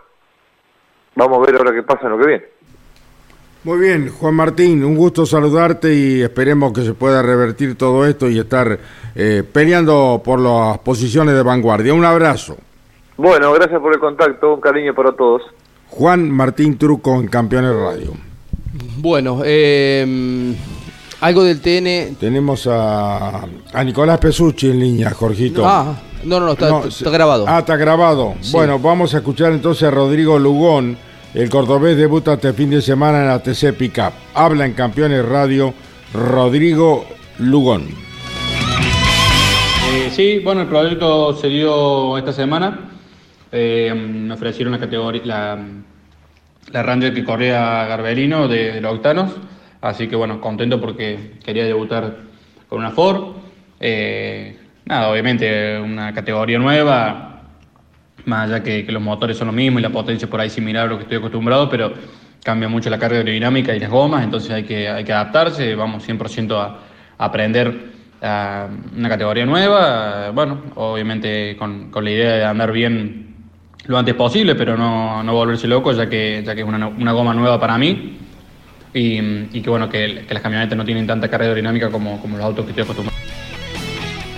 Speaker 9: vamos a ver ahora qué pasa en lo que viene.
Speaker 2: Muy bien, Juan Martín, un gusto saludarte y esperemos que se pueda revertir todo esto y estar eh, peleando por las posiciones de vanguardia. Un abrazo.
Speaker 9: Bueno, gracias por el contacto, un cariño para todos.
Speaker 2: Juan Martín Truco en Campeones Radio.
Speaker 6: Bueno, eh algo del TN.
Speaker 2: Tenemos a, a Nicolás Pesucci en línea, Jorgito.
Speaker 6: Ah, no, no, no, está, grabado.
Speaker 2: Ah, está grabado. Bueno, vamos a escuchar entonces a Rodrigo Lugón. El cordobés debuta este fin de semana en la TC Pickup. Habla en Campeones Radio Rodrigo Lugón.
Speaker 10: Eh, sí, bueno, el proyecto se dio esta semana. Eh, me ofrecieron la categoría, la, la Ranger que corría Garbelino de, de los octanos. Así que bueno, contento porque quería debutar con una Ford. Eh, nada, obviamente una categoría nueva, más allá que, los motores son los mismos y la potencia por ahí similar a lo que estoy acostumbrado, pero cambia mucho la carga aerodinámica y las gomas, entonces hay que, hay que adaptarse, vamos 100% a, aprender una categoría nueva, bueno, obviamente con, la idea de andar bien lo antes posible, pero no, volverse loco, ya que, ya que es una, una goma nueva para mí y, que bueno, que, las camionetas no tienen tanta carga aerodinámica como, como los autos que estoy acostumbrado.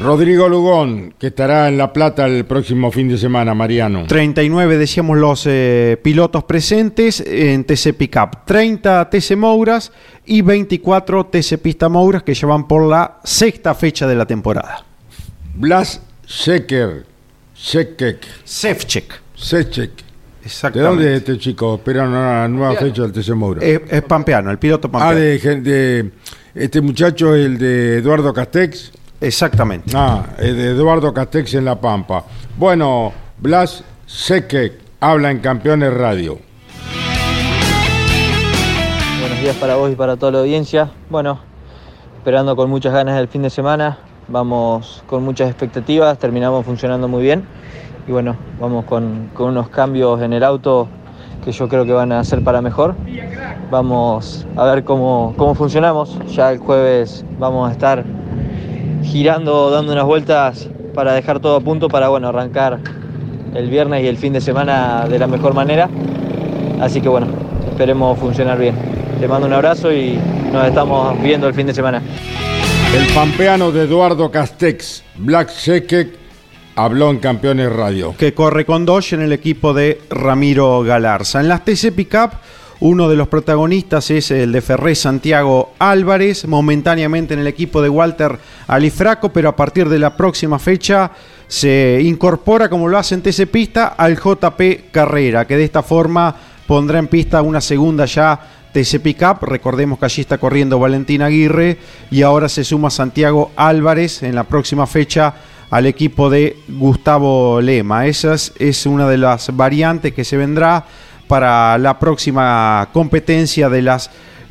Speaker 2: Rodrigo Lugón, que estará en La Plata el próximo fin de semana, Mariano.
Speaker 3: 39, decíamos los eh, pilotos presentes en TC Pickup. 30 TC Mouras y 24 TC Pista Mouras que llevan por la sexta fecha de la temporada.
Speaker 2: Blas Sheker, Shekek.
Speaker 3: Sefchek.
Speaker 2: Sefchek. ¿De dónde es este chico? Espera una nueva fecha del TC Moura.
Speaker 3: Es, pampeano, el piloto pampeano.
Speaker 2: Ah, de, este muchacho, el de Eduardo Castex.
Speaker 3: Exactamente.
Speaker 2: Ah, el de Eduardo Castex en La Pampa. Bueno, Blas Seque habla en Campeones Radio.
Speaker 11: Buenos días para vos y para toda la audiencia. Bueno, esperando con muchas ganas el fin de semana. Vamos con muchas expectativas, terminamos funcionando muy bien y bueno, vamos con, unos cambios en el auto que yo creo que van a ser para mejor. Vamos a ver cómo, cómo funcionamos. Ya el jueves vamos a estar girando, dando unas vueltas para dejar todo a punto para bueno, arrancar el viernes y el fin de semana de la mejor manera. Así que bueno, esperemos funcionar bien. Te mando un abrazo y nos estamos viendo el fin de semana.
Speaker 2: El pampeano de Eduardo Castex, Black Shekek habló en Campeones Radio.
Speaker 3: Que corre con Dodge en el equipo de Ramiro Galarza. En las TC Pickup, uno de los protagonistas es el de Ferré Santiago Álvarez, momentáneamente en el equipo de Walter Alifraco, pero a partir de la próxima fecha se incorpora, como lo hace en TC Pista, al JP Carrera, que de esta forma pondrá en pista una segunda ya TC Pickup. Recordemos que allí está corriendo Valentín Aguirre y ahora se suma Santiago Álvarez en la próxima fecha al equipo de Gustavo Lema. Esa es, una de las variantes que se vendrá para la próxima competencia de las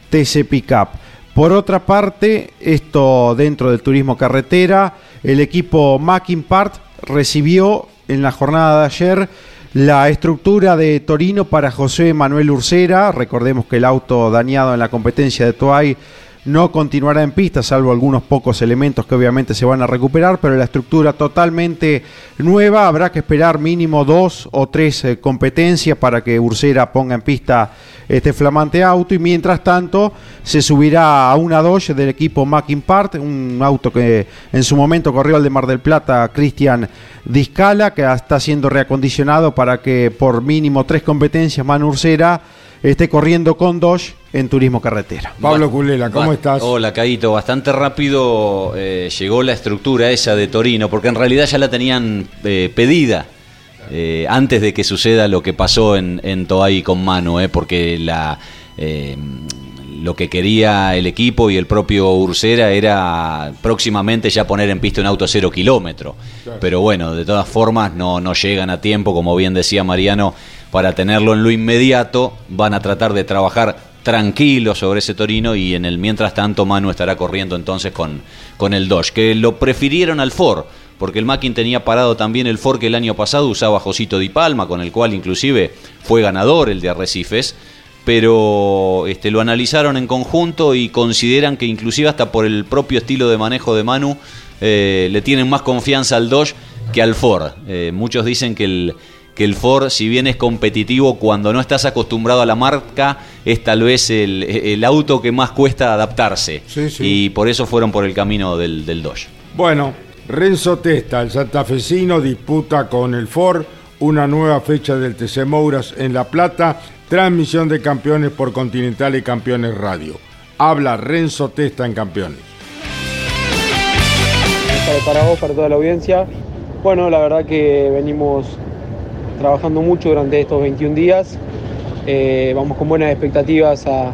Speaker 3: TC Pickup. Por otra parte, esto dentro del turismo carretera, el equipo Mackin Part recibió en la jornada de ayer la estructura de Torino para José Manuel Ursera. Recordemos que el auto dañado en la competencia de Toay no continuará en pista, salvo algunos pocos elementos que obviamente se van a recuperar, pero la estructura totalmente nueva, habrá que esperar mínimo dos o tres eh, competencias para que Ursera ponga en pista este flamante auto. Y mientras tanto se subirá a una Dodge del equipo Part, un auto que en su momento corrió al de Mar del Plata Cristian Discala, que está siendo reacondicionado para que por mínimo tres competencias Manu Ursera esté corriendo con Dodge en turismo carretera.
Speaker 2: Pablo Culela, ¿cómo estás?
Speaker 12: Hola, Caito. Bastante rápido eh, llegó la estructura esa de Torino, porque en realidad ya la tenían eh, pedida. Eh, antes de que suceda lo que pasó en, en Toay con Manu, porque la, lo que quería el equipo y el propio Ursera era próximamente ya poner en pista un auto cero kilómetro. Pero bueno, de todas formas no, no llegan a tiempo, como bien decía Mariano, para tenerlo en lo inmediato. Van a tratar de trabajar tranquilo sobre ese Torino y en el mientras tanto Manu estará corriendo entonces con, con el Dodge, que lo prefirieron al Ford, porque el Mackin tenía parado también el Ford que el año pasado usaba Josito Di Palma, con el cual inclusive fue ganador el de Arrecifes, pero este, lo analizaron en conjunto y consideran que inclusive hasta por el propio estilo de manejo de Manu eh, le tienen más confianza al Dodge que al Ford. Eh, muchos dicen que el, que el Ford, si bien es competitivo, cuando no estás acostumbrado a la marca, es tal vez el, auto que más cuesta adaptarse. Y por eso fueron por el camino del, del Dodge.
Speaker 2: Bueno, Renzo Testa, el santafesino, disputa con el Ford una nueva fecha del TC Mouras en La Plata, transmisión de campeones por Continental y Campeones Radio. Habla Renzo Testa en Campeones.
Speaker 13: Para vos, para toda la audiencia. Bueno, la verdad que venimos trabajando mucho durante estos 21 días. Eh, vamos con buenas expectativas a,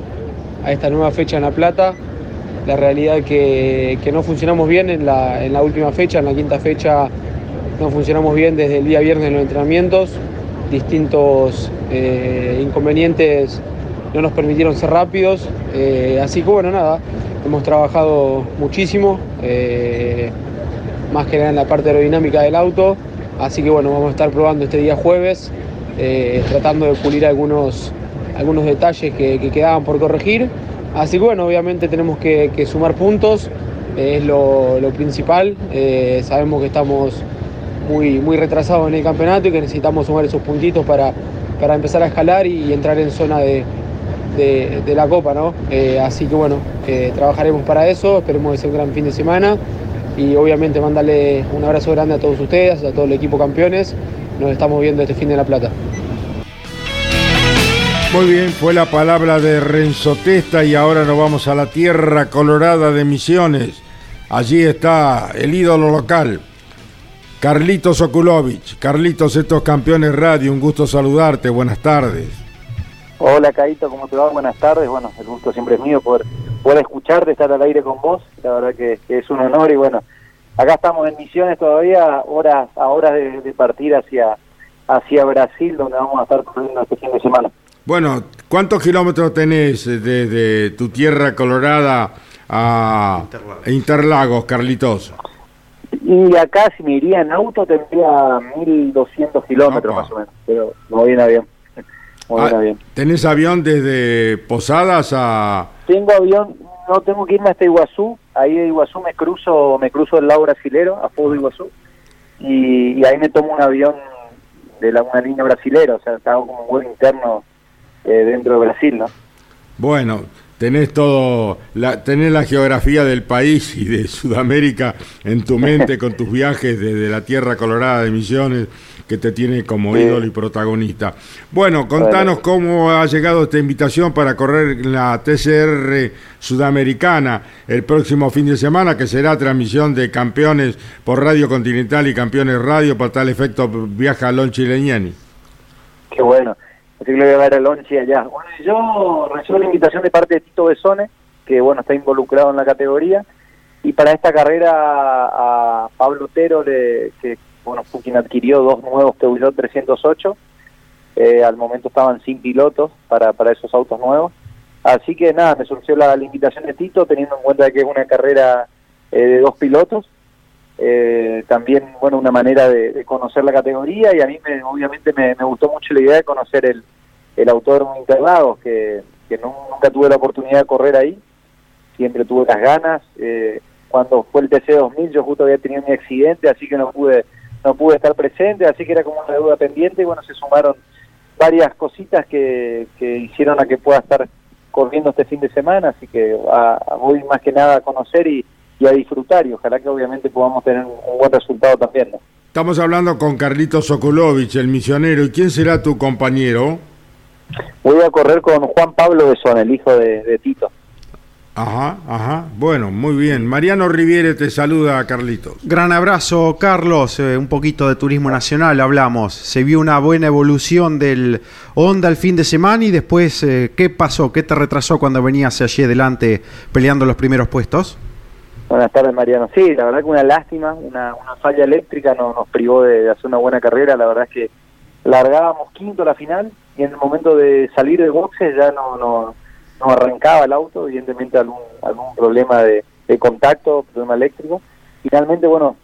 Speaker 13: esta nueva fecha en La Plata. La realidad que, que no funcionamos bien en la, en la, última fecha, en la quinta fecha no funcionamos bien desde el día viernes en los entrenamientos. Distintos eh, inconvenientes no nos permitieron ser rápidos. Eh, así que bueno, nada, hemos trabajado muchísimo, más que nada en la parte aerodinámica del auto. Así que bueno, vamos a estar probando este día jueves, eh, tratando de pulir algunos, algunos detalles que, quedaban por corregir. Así que bueno, obviamente tenemos que, sumar puntos, eh, es lo, principal. Eh, sabemos que estamos muy, muy retrasados en el campeonato y que necesitamos sumar esos puntitos para, para empezar a escalar y, entrar en zona de, de, la Copa, ¿no? así que bueno, trabajaremos para eso, esperemos que sea un gran fin de semana y obviamente mandarle un abrazo grande a todos ustedes, a todo el equipo campeones. Nos estamos viendo este fin de La Plata.
Speaker 2: Muy bien, fue la palabra de Renzo Testa y ahora nos vamos a la tierra colorada de Misiones. Allí está el ídolo local, Carlitos Okulovich. Carlitos, estos campeones radio, un gusto saludarte, buenas tardes.
Speaker 14: Hola, Caito, ¿cómo te va? Buenas tardes. Bueno, el gusto siempre es mío poder, poder escucharte, estar al aire con vos. La verdad que, es un honor y bueno, acá estamos en misiones todavía, horas a horas de, partir hacia, hacia Brasil, donde vamos a estar corriendo este fin de semana.
Speaker 2: Bueno, ¿cuántos kilómetros tenés desde tu tierra colorada a Interlagos, Carlitos?
Speaker 14: Y acá, si me iría en auto, tendría 1200 kilómetros más o menos, pero no voy en avión.
Speaker 2: Ah, ¿Tenés avión desde Posadas a...?
Speaker 14: Tengo avión, no tengo que irme hasta Iguazú, ahí de Iguazú me cruzo me cruzo el lado brasilero, a Fogo de Iguazú, y, ahí me tomo un avión de la, una línea brasilera, o sea, hago como un vuelo interno eh, dentro de Brasil, ¿no?
Speaker 2: Bueno, tenés todo, la, tenés la geografía del país y de Sudamérica en tu mente con tus viajes desde la Tierra Colorada de Misiones, que te tiene como ídolo y protagonista. Bueno, contanos cómo ha llegado esta invitación para correr la TCR Sudamericana el próximo fin de semana, que será transmisión de campeones por Radio Continental y campeones radio, para tal efecto viaja Lonchi Leñani.
Speaker 14: Qué bueno. Así que le voy a Lonchi allá. Bueno, yo recibo la invitación de parte de Tito Besone, que bueno, está involucrado en la categoría, y para esta carrera a Pablo Otero, le, que bueno, Fukin adquirió dos nuevos Peugeot 308, eh, al momento estaban sin pilotos para, para esos autos nuevos, así que nada, me surgió la, invitación de Tito, teniendo en cuenta que es una carrera eh, de dos pilotos, eh, también bueno una manera de, conocer la categoría y a mí me, obviamente me, gustó mucho la idea de conocer el, el autódromo Interlagos que, que nunca tuve la oportunidad de correr ahí siempre tuve las ganas. Eh, cuando fue el TC 2000 yo justo había tenido mi accidente así que no pude no pude estar presente así que era como una deuda pendiente y bueno se sumaron varias cositas que, que hicieron a que pueda estar corriendo este fin de semana así que voy más que nada a conocer y y a disfrutar y ojalá que obviamente podamos tener un, buen resultado también.
Speaker 2: Estamos hablando con Carlitos Sokolovich, el misionero. ¿Y quién será tu compañero?
Speaker 14: Voy a correr con Juan Pablo Besón, el hijo de Tito.
Speaker 2: Ajá, ajá. Bueno, muy bien. Mariano Riviere te saluda, Carlitos.
Speaker 3: Gran abrazo, Carlos. Eh, un poquito de turismo nacional hablamos. Se vio una buena evolución del Honda el fin de semana y después, eh, ¿qué pasó? ¿Qué te retrasó cuando venías allí adelante peleando los primeros puestos?
Speaker 14: Buenas tardes, Mariano. Sí, la verdad que una lástima, una, falla eléctrica no, nos privó de, hacer una buena carrera. La verdad es que largábamos quinto la final y en el momento de salir de boxes ya no, no, arrancaba el auto, evidentemente algún, algún problema de, contacto, problema eléctrico. Finalmente, bueno,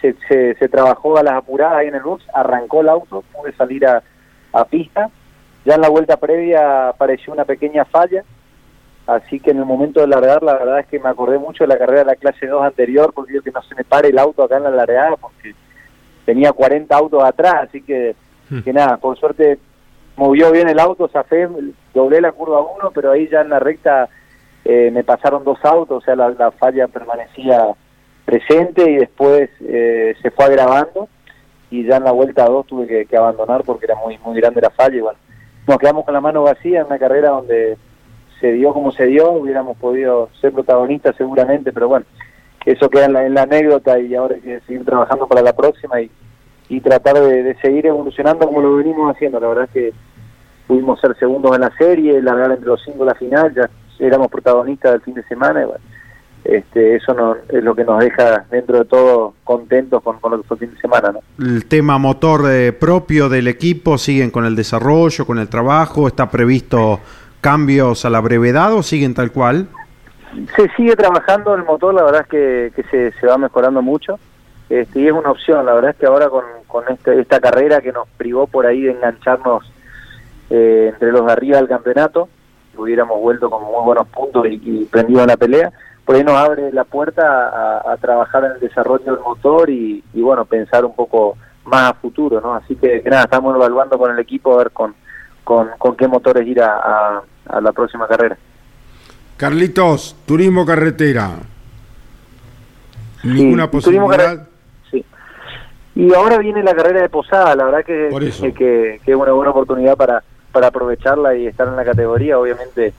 Speaker 14: se, se, trabajó a las apuradas ahí en el box, arrancó el auto, pude salir a, a pista. Ya en la vuelta previa apareció una pequeña falla Así que en el momento de largar, la verdad es que me acordé mucho de la carrera de la clase 2 anterior, porque digo que no se me pare el auto acá en la largada, porque tenía 40 autos atrás, así que, hmm. que nada, por suerte movió bien el auto, zafé, doblé la curva 1, pero ahí ya en la recta eh, me pasaron dos autos, o sea, la, falla permanecía presente y después eh, se fue agravando y ya en la vuelta 2 tuve que, que, abandonar porque era muy muy grande la falla y bueno, nos quedamos con la mano vacía en una carrera donde se dio como se dio, hubiéramos podido ser protagonistas seguramente, pero bueno, eso queda en la, anécdota y ahora hay que seguir trabajando para la próxima y, y tratar de, seguir evolucionando como lo venimos haciendo. La verdad es que pudimos ser segundos en la serie, largar entre los cinco la final, ya éramos protagonistas del fin de semana y bueno, este, eso no, es lo que nos deja dentro de todo contentos con, con lo que fue el fin de semana. ¿no?
Speaker 3: El tema motor eh, propio del equipo, siguen con el desarrollo, con el trabajo, está previsto cambios a la brevedad o siguen tal cual?
Speaker 14: Se sigue trabajando el motor, la verdad es que, que se, va mejorando mucho este, y es una opción, la verdad es que ahora con, con este, esta carrera que nos privó por ahí de engancharnos eh, entre los de arriba del campeonato, hubiéramos vuelto con muy buenos puntos y, prendido en la pelea, por ahí nos abre la puerta a, trabajar en el desarrollo del motor y, bueno, pensar un poco más a futuro, ¿no? Así que nada, estamos evaluando con el equipo a ver con con, qué motores ir a, la próxima carrera.
Speaker 2: Carlitos, turismo carretera. Ninguna posibilidad.
Speaker 14: sí. Y ahora viene la carrera de Posada, la verdad que, que, es una buena oportunidad para, para aprovecharla y estar en la categoría. Obviamente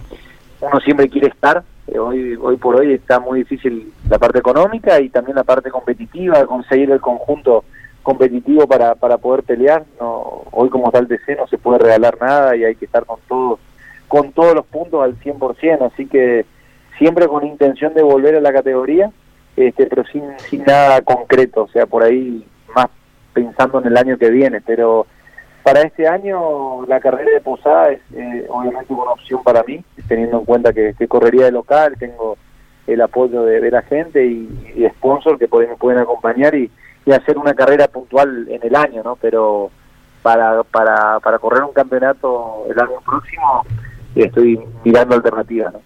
Speaker 14: uno siempre quiere estar, Eh, hoy, hoy por hoy está muy difícil la parte económica y también la parte competitiva, conseguir el conjunto competitivo para, para poder pelear. No, hoy como está el no se puede regalar nada y hay que estar con todos, con todos los puntos al 100%, así que siempre con intención de volver a la categoría, este, pero sin, sin nada concreto, o sea, por ahí más pensando en el año que viene, pero para este año la carrera de Posada es eh, obviamente una opción para mí, teniendo en cuenta que, correría de local, tengo el apoyo de, la gente y, y sponsor que pueden, pueden acompañar y, y, hacer una carrera puntual en el año, ¿no? Pero para, para, para correr un campeonato el año próximo estoy mirando alternativas, ¿no?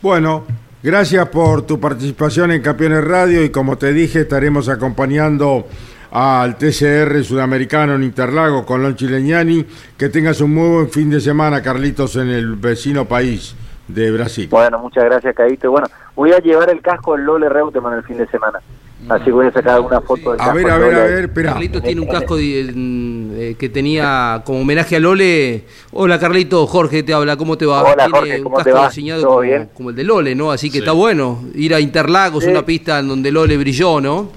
Speaker 2: Bueno, gracias por tu participación en Campeones Radio y como te dije estaremos acompañando al TCR sudamericano en Interlago con Lon Chileñani. Que tengas un muy buen fin de semana, Carlitos, en el vecino país de Brasil.
Speaker 14: Bueno, muchas gracias, Caíto. Bueno, voy a llevar el casco del Lole Reutemann el fin de semana. Así que voy a sacar alguna foto del
Speaker 2: A ver, a ver, a ver, espera.
Speaker 6: Carlitos tiene un casco eh, que tenía como homenaje a Lole. Hola, Carlito, Jorge te habla, ¿cómo te va?
Speaker 14: Hola,
Speaker 6: tiene
Speaker 14: Jorge,
Speaker 6: un
Speaker 14: ¿cómo
Speaker 6: casco
Speaker 14: te va?
Speaker 6: diseñado
Speaker 14: ¿Todo
Speaker 6: como,
Speaker 14: bien?
Speaker 6: como el de Lole, ¿no? Así que está bueno ir a Interlagos, una pista en donde Lole brilló, ¿no?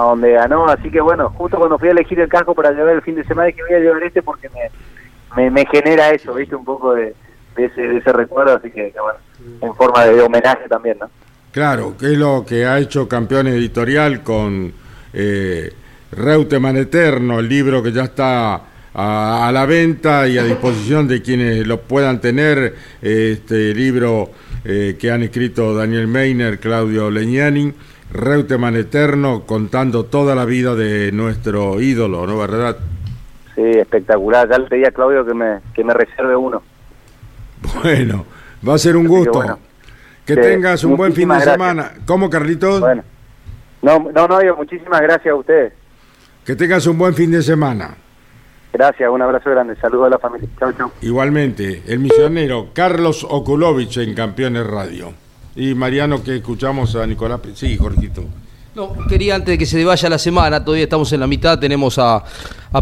Speaker 14: a donde ganó, así que bueno, justo cuando fui a elegir el casco para llevar el fin de semana dije voy a llevar este porque me, me, genera eso, viste, un poco de, ese, de ese recuerdo, así que, bueno, en forma de, homenaje también, ¿no?
Speaker 2: Claro, que es lo que ha hecho Campeón Editorial con eh, Reutemann Eterno, el libro que ya está a, la venta y a disposición de quienes lo puedan tener, este libro eh, que han escrito Daniel Meiner, Claudio Leñani Reutemann Eterno contando toda la vida de nuestro ídolo, ¿no verdad?
Speaker 14: Sí, espectacular. Ya le pedí a Claudio que me, que me reserve uno.
Speaker 2: Bueno, va a ser un gusto. Que, tengas un buen fin de semana. ¿Cómo, Carlitos?
Speaker 14: Bueno. No, no, no, muchísimas gracias a ustedes.
Speaker 2: Que tengas un buen fin de semana.
Speaker 14: Gracias, un abrazo grande. Saludos a la familia. Chao, chao.
Speaker 2: Igualmente, el misionero Carlos Okulovich en Campeones Radio. Y Mariano, que escuchamos a Nicolás. Sí, Jorgito.
Speaker 6: No, quería antes de que se vaya la semana, todavía estamos en la mitad, tenemos a,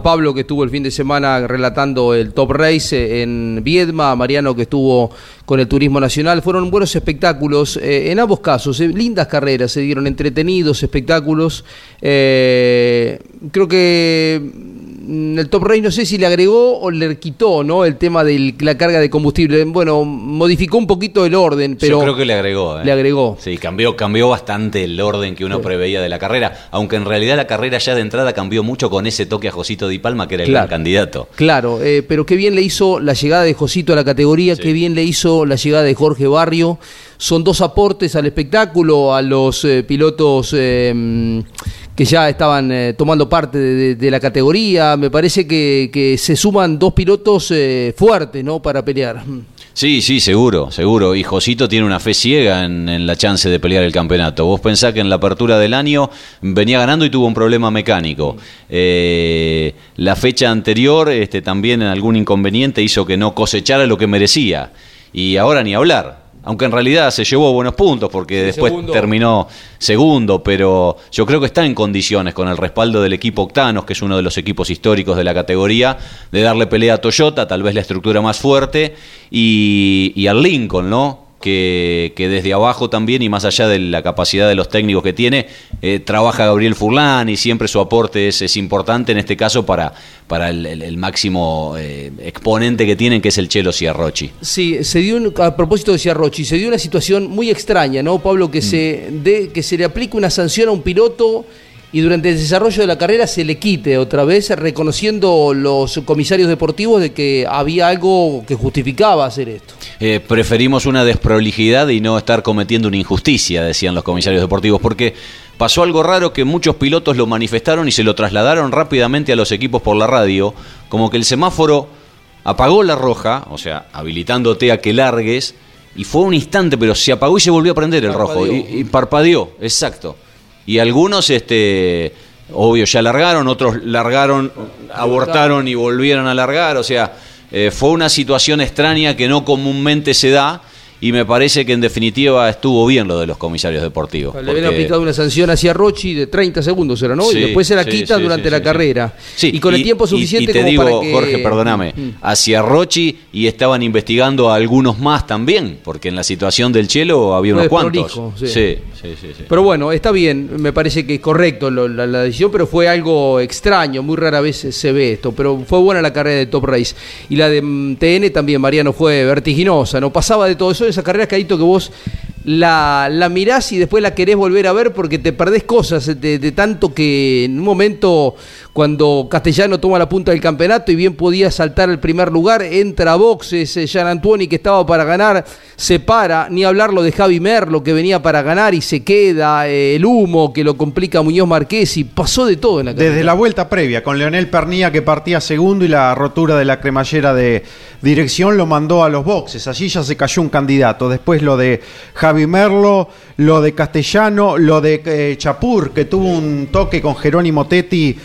Speaker 6: Pablo que estuvo el fin de semana relatando el Top Race en Viedma, a Mariano que estuvo con el Turismo Nacional, fueron buenos espectáculos, eh, en ambos casos, eh, lindas carreras, se dieron entretenidos espectáculos, eh, creo que el Top Race no sé si le agregó o le quitó, ¿no? El tema de la carga de combustible. Bueno, modificó un poquito el orden, pero.
Speaker 12: Yo creo que le agregó. ¿eh?
Speaker 6: Le agregó.
Speaker 12: Sí, cambió, cambió bastante el orden que uno preveía de la carrera. Aunque en realidad la carrera ya de entrada cambió mucho con ese toque a Josito Di Palma, que era el gran candidato.
Speaker 6: Claro, eh, pero qué bien le hizo la llegada de Josito a la categoría, qué bien le hizo la llegada de Jorge Barrio. Son dos aportes al espectáculo, a los eh, pilotos que ya estaban eh, tomando parte de, la categoría. Me parece que, se suman dos pilotos eh, fuertes ¿no? para pelear.
Speaker 12: Sí, sí, seguro, seguro. Y Josito tiene una fe ciega en, la chance de pelear el campeonato. Vos pensás que en la apertura del año venía ganando y tuvo un problema mecánico. Eh, la fecha anterior este, también en algún inconveniente hizo que no cosechara lo que merecía. Y ahora ni hablar aunque en realidad se llevó buenos puntos porque después terminó segundo, pero yo creo que está en condiciones con el respaldo del equipo Octanos, que es uno de los equipos históricos de la categoría, de darle pelea a Toyota, tal vez la estructura más fuerte, y, y al Lincoln, ¿no? Que, desde abajo también y más allá de la capacidad de los técnicos que tiene, eh, trabaja Gabriel Furlan y siempre su aporte es, importante en este caso para, para el, máximo eh, exponente que tienen, que es el Chelo Ciarrochi.
Speaker 6: Sí, se dio a propósito de Ciarrochi, se dio una situación muy extraña, ¿no, Pablo? Que, mm. se, de, que se le aplique una sanción a un piloto y durante el desarrollo de la carrera se le quite otra vez, reconociendo los comisarios deportivos de que había algo que justificaba hacer esto.
Speaker 12: Eh, preferimos una desprolijidad y no estar cometiendo una injusticia, decían los comisarios deportivos, porque pasó algo raro que muchos pilotos lo manifestaron y se lo trasladaron rápidamente a los equipos por la radio, como que el semáforo apagó la roja, o sea, habilitándote a que largues, y fue un instante, pero se apagó y se volvió a prender el rojo, y parpadeó, exacto y algunos, este, obvio, ya largaron, otros largaron, abortaron y volvieron a largar, o sea, eh, fue una situación extraña que no comúnmente se da y me parece que en definitiva estuvo bien lo de los comisarios deportivos.
Speaker 6: Le habían aplicado una sanción hacia Rochi de 30 segundos, ¿era no? y después se la quita durante la carrera. y con el tiempo suficiente
Speaker 12: y, te
Speaker 6: como
Speaker 12: digo,
Speaker 6: para que...
Speaker 12: Jorge, perdóname, mm. hacia Rochi y estaban investigando a algunos más también, porque en la situación del Chelo había unos cuantos. sí. Sí,
Speaker 6: sí. Pero bueno, está bien, me parece que es correcto la, la, decisión, pero fue algo extraño, muy rara vez se ve esto, pero fue buena la carrera de Top Race. Y la de mm, TN también, Mariano, fue vertiginosa, no pasaba de todo eso esa carrera, Cadito, que vos la, la, mirás y después la querés volver a ver porque te perdés cosas de, de, tanto que en un momento cuando Castellano toma la punta del campeonato y bien podía saltar el primer lugar, entra a boxes, Jean eh, Antuoni que estaba para ganar, se para, ni hablarlo de Javi Merlo que venía para ganar y se queda, eh, el humo que lo complica Muñoz Marqués y pasó de todo en la
Speaker 3: carrera. Desde la vuelta previa, con Leonel Pernía que partía segundo y la rotura de la cremallera de dirección lo mandó a los boxes, allí ya se cayó un candidato, después lo de Javi Merlo, lo de Castellano, lo de eh, Chapur que tuvo un toque con Jerónimo Tetti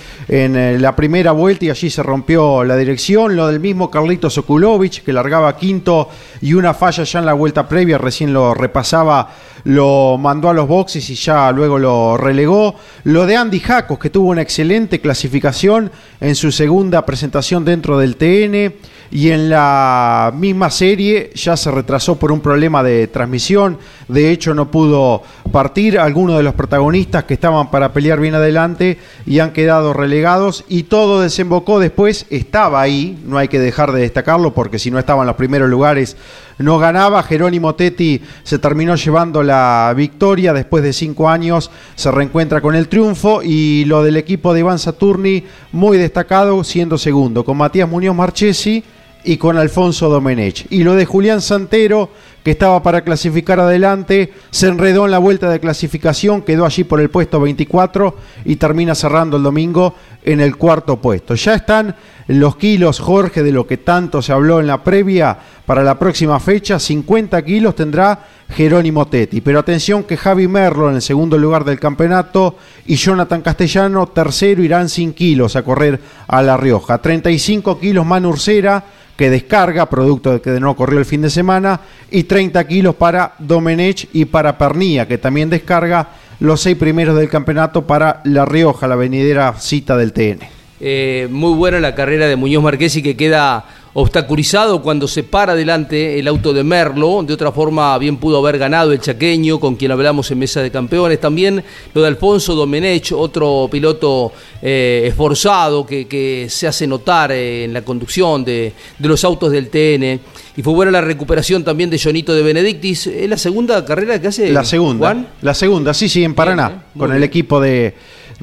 Speaker 3: en eh, la primera vuelta y allí se rompió la dirección. Lo del mismo Carlitos Okulovic, que largaba quinto y una falla ya en la vuelta previa, recién lo repasaba, lo mandó a los boxes y ya luego lo relegó. Lo de Andy Jacos, que tuvo una excelente clasificación en su segunda presentación dentro del TN y en la misma serie ya se retrasó por un problema de transmisión, de hecho no pudo partir. Algunos de los protagonistas que estaban para pelear bien adelante y han quedado relegados. Y todo desembocó después, estaba ahí, no hay que dejar de destacarlo porque si no estaba en los primeros lugares no ganaba, Jerónimo Tetti se terminó llevando la victoria. Después de cinco años, se reencuentra con el triunfo. Y lo del equipo de Iván Saturni muy destacado siendo segundo, con Matías Muñoz Marchesi y con Alfonso Domenech. Y lo de Julián Santero, que estaba para clasificar adelante, se enredó en la vuelta de clasificación, quedó allí por el puesto 24 y termina cerrando el domingo en el cuarto puesto. Ya están los kilos, Jorge, de lo que tanto se habló en la previa para la próxima fecha. 50 kilos tendrá Jerónimo Tetti. Pero atención que Javi Merlo en el segundo lugar del campeonato y Jonathan Castellano tercero irán sin kilos a correr a La Rioja. 35 kilos Manurcera que descarga, producto de que no corrió el fin de semana, y 30 kilos para Domenech y para Pernía, que también descarga los seis primeros del campeonato para La Rioja, la venidera cita del TN.
Speaker 6: Eh, muy buena la carrera de Muñoz Marquesi que queda obstaculizado cuando se para delante el auto de Merlo. De otra forma, bien pudo haber ganado el chaqueño, con quien hablamos en Mesa de Campeones. También lo de Alfonso Domenech, otro piloto eh, esforzado que, se hace notar eh, en la conducción de, los autos del TN. Y fue buena la recuperación también de Jonito de Benedictis. ¿Es la segunda carrera que hace?
Speaker 3: La segunda. La segunda, sí, sí, en Paraná, con el equipo de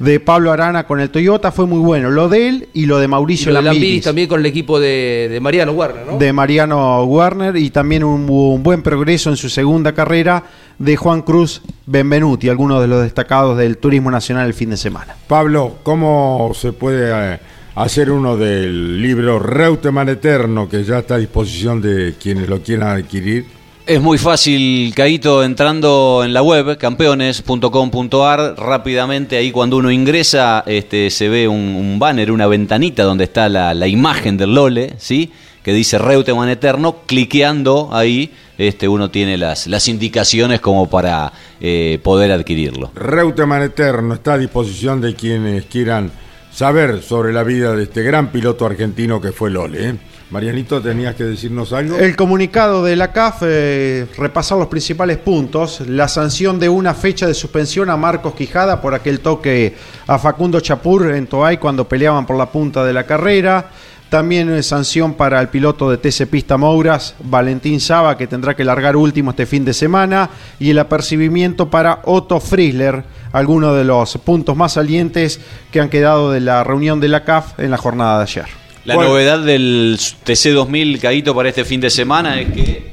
Speaker 3: de Pablo Arana con el Toyota fue muy bueno. Lo de él y lo de Mauricio
Speaker 6: y también con el equipo de, Mariano Warner, ¿no?
Speaker 3: De Mariano Warner y también un, un, buen progreso en su segunda carrera de Juan Cruz Benvenuti, algunos de los destacados del turismo nacional el fin de semana.
Speaker 2: Pablo, ¿cómo se puede... Eh, hacer uno del libro Reutemann Eterno, que ya está a disposición de quienes lo quieran adquirir?
Speaker 12: Es muy fácil, Caito, entrando en la web, campeones.com.ar, rápidamente ahí cuando uno ingresa este, se ve un, banner, una ventanita donde está la, imagen del Lole, ¿sí? que dice Reutemann Eterno, cliqueando ahí este, uno tiene las, las indicaciones como para eh, poder adquirirlo.
Speaker 2: Reutemann Eterno está a disposición de quienes quieran saber sobre la vida de este gran piloto argentino que fue Lole. ¿eh? Marianito, tenías que decirnos algo.
Speaker 3: El comunicado de la CAF eh, repasar los principales puntos. La sanción de una fecha de suspensión a Marcos Quijada por aquel toque a Facundo Chapur en Toay cuando peleaban por la punta de la carrera. También sanción para el piloto de TC Pista Mouras, Valentín Saba, que tendrá que largar último este fin de semana. Y el apercibimiento para Otto Friesler, algunos de los puntos más salientes que han quedado de la reunión de la CAF en la jornada de ayer.
Speaker 12: La novedad del TC2000 Caíto para este fin de semana es que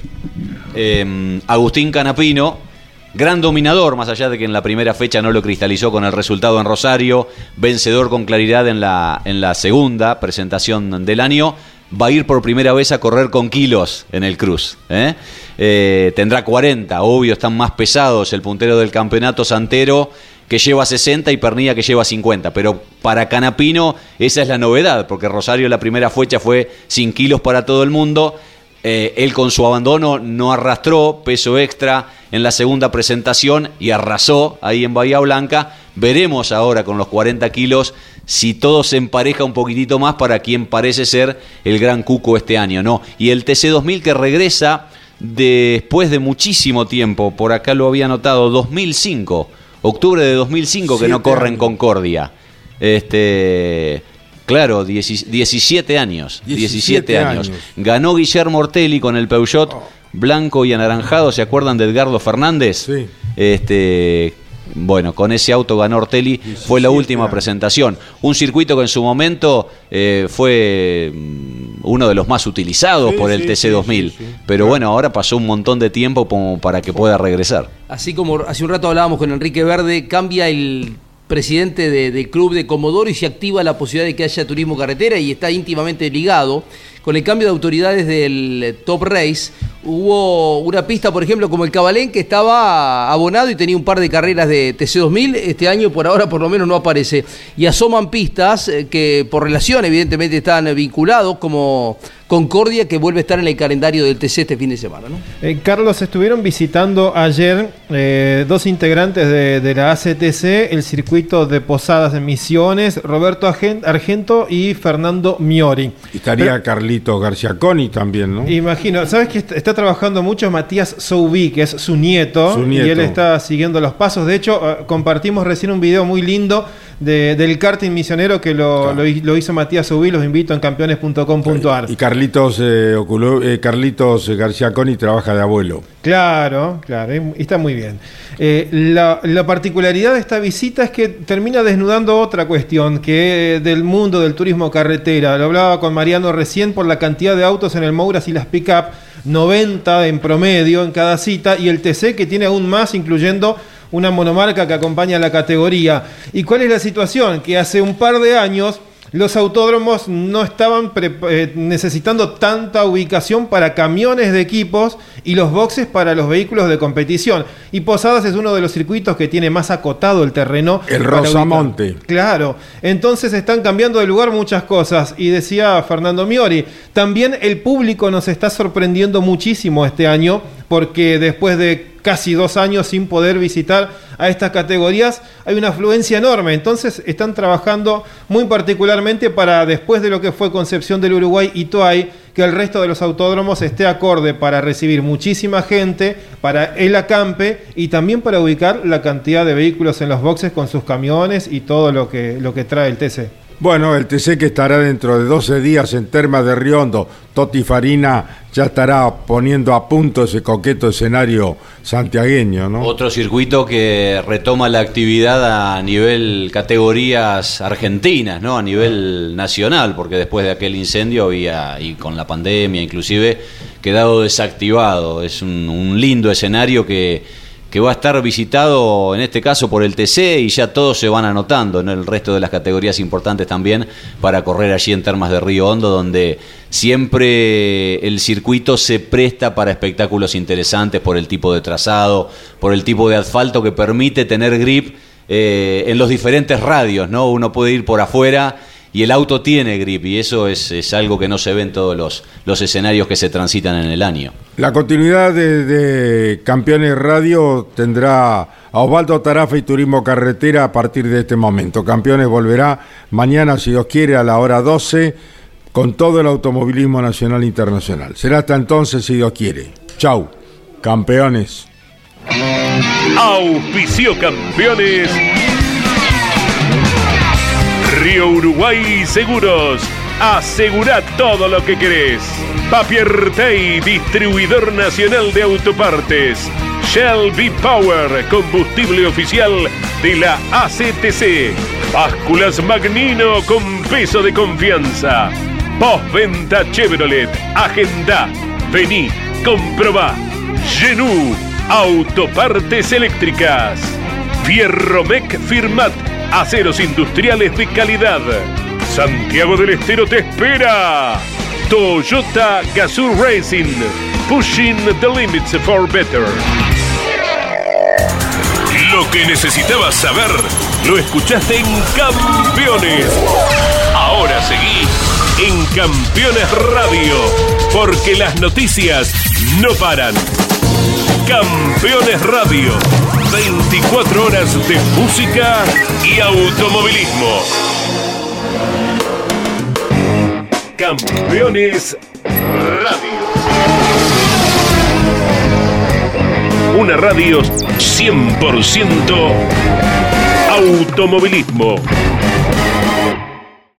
Speaker 12: em, Agustín Canapino, gran dominador, más allá de que en la primera fecha no lo cristalizó con el resultado en Rosario, vencedor con claridad en la, en la segunda presentación del año, va a ir por primera vez a correr con kilos en el Cruz. ¿eh? Eh, tendrá 40, obvio, están más pesados el puntero del campeonato Santero que lleva 60 y Pernilla que lleva 50. Pero para Canapino esa es la novedad, porque Rosario la primera fecha fue sin kilos para todo el mundo. Eh, él con su abandono no arrastró peso extra en la segunda presentación y arrasó ahí en Bahía Blanca. Veremos ahora con los 40 kilos si todo se empareja un poquitito más para quien parece ser el gran cuco este año, ¿no? Y el TC2000 que regresa después de muchísimo tiempo, por acá lo había notado, 2005, octubre de 2005 que no corre en Concordia. Este, claro, 17 años, 17, años. Ganó Guillermo Ortelli con el Peugeot blanco y anaranjado, ¿se acuerdan de Edgardo Fernández? Sí. Este, bueno, con ese auto ganó Ortelli, fue la última presentación. Un circuito que en su momento eh, fue mm, uno de los más utilizados por el TC2000. Pero bueno, ahora pasó un montón de tiempo como para que pueda regresar.
Speaker 6: Así como hace un rato hablábamos con Enrique Verde, cambia el presidente del club de Comodoro y se activa la posibilidad de que haya turismo carretera y está íntimamente ligado con el cambio de autoridades del Top Race, hubo una pista, por ejemplo, como el Cabalén, que estaba abonado y tenía un par de carreras de TC2000. Este año, por ahora, por lo menos no aparece. Y asoman pistas eh, que, por relación, evidentemente, están vinculados, como Concordia, que vuelve a estar en el calendario del TC este fin de semana. ¿no?
Speaker 15: Eh, Carlos, estuvieron visitando ayer eh, dos integrantes de, de, la ACTC, el circuito de Posadas de Misiones, Roberto Argento y Fernando Miori.
Speaker 2: estaría Carlito García Coni también, ¿no?
Speaker 15: Imagino. ¿Sabes que está trabajando mucho Matías Soubi, que es su nieto, Y él está siguiendo los pasos. De hecho, eh, compartimos recién un video muy lindo del karting misionero que lo, hizo Matías Soubi. Los invito en campeones.com.ar.
Speaker 2: Y Carlitos, eh, eh, Carlitos García Coni trabaja de abuelo.
Speaker 15: Claro, claro, está muy bien. la, la, particularidad de esta visita es que termina desnudando otra cuestión, que del mundo del turismo carretera. Lo hablaba con Mariano recién por la cantidad de autos en el Mouras y las pick-up, 90 en promedio en cada cita, y el TC que tiene aún más, incluyendo una monomarca que acompaña la categoría. ¿Y cuál es la situación? Que hace un par de años los autódromos no estaban eh, necesitando tanta ubicación para camiones de equipos y los boxes para los vehículos de competición. Y Posadas es uno de los circuitos que tiene más acotado el terreno.
Speaker 2: El Rosamonte.
Speaker 15: Claro. Entonces están cambiando de lugar muchas cosas. Y decía Fernando Miori, también el público nos está sorprendiendo muchísimo este año porque después de casi dos años sin poder visitar a estas categorías, hay una afluencia enorme. Entonces están trabajando muy particularmente para, después de lo que fue Concepción del Uruguay y Toay, que el resto de los autódromos esté acorde para recibir muchísima gente, para el acampe y también para ubicar la cantidad de vehículos en los boxes con sus camiones y todo lo que, lo que trae el TC.
Speaker 2: Bueno, el TC que estará dentro de 12 días en Termas de Riondo, Toti Farina ya estará poniendo a punto ese coqueto escenario santiagueño, ¿no?
Speaker 12: Otro circuito que retoma la actividad a nivel categorías argentinas, ¿no? A nivel nacional, porque después de aquel incendio había, y con la pandemia inclusive, quedado desactivado. Es un lindo escenario que va a estar visitado en este caso por el TC y ya todos se van anotando en el resto de las categorías importantes también para correr allí en Termas de Río Hondo donde siempre el circuito se presta para espectáculos interesantes por el tipo de trazado, por el tipo de asfalto que permite tener grip eh, en los diferentes radios, ¿no? Uno puede ir por afuera y el auto tiene grip y eso es, algo que no se ve en todos los, los, escenarios que se transitan en el año.
Speaker 2: La continuidad de, Campeones Radio tendrá a Osvaldo Tarafa y Turismo Carretera a partir de este momento. Campeones volverá mañana, si Dios quiere, a la hora 12 con todo el automovilismo nacional e internacional. Será hasta entonces, si Dios quiere. Chau, campeones.
Speaker 1: Auspicio Campeones Uruguay Seguros. Asegura todo lo que querés. Papier Tay, distribuidor nacional de autopartes. Shell V-Power, combustible oficial de la ACTC. Básculas Magnino con peso de confianza. Postventa Chevrolet. Agenda. Vení, comprobá. Genú, autopartes eléctricas. Fierromec Firmat Aceros industriales de calidad. Santiago del Estero te espera. Toyota Gazoo Racing. Pushing the limits for better. Lo que necesitabas saber lo escuchaste en Campeones. Ahora seguí en Campeones Radio, porque las noticias no paran. Campeones Radio, 24 horas de música y automovilismo. Campeones Radio. Una radio 100% automovilismo.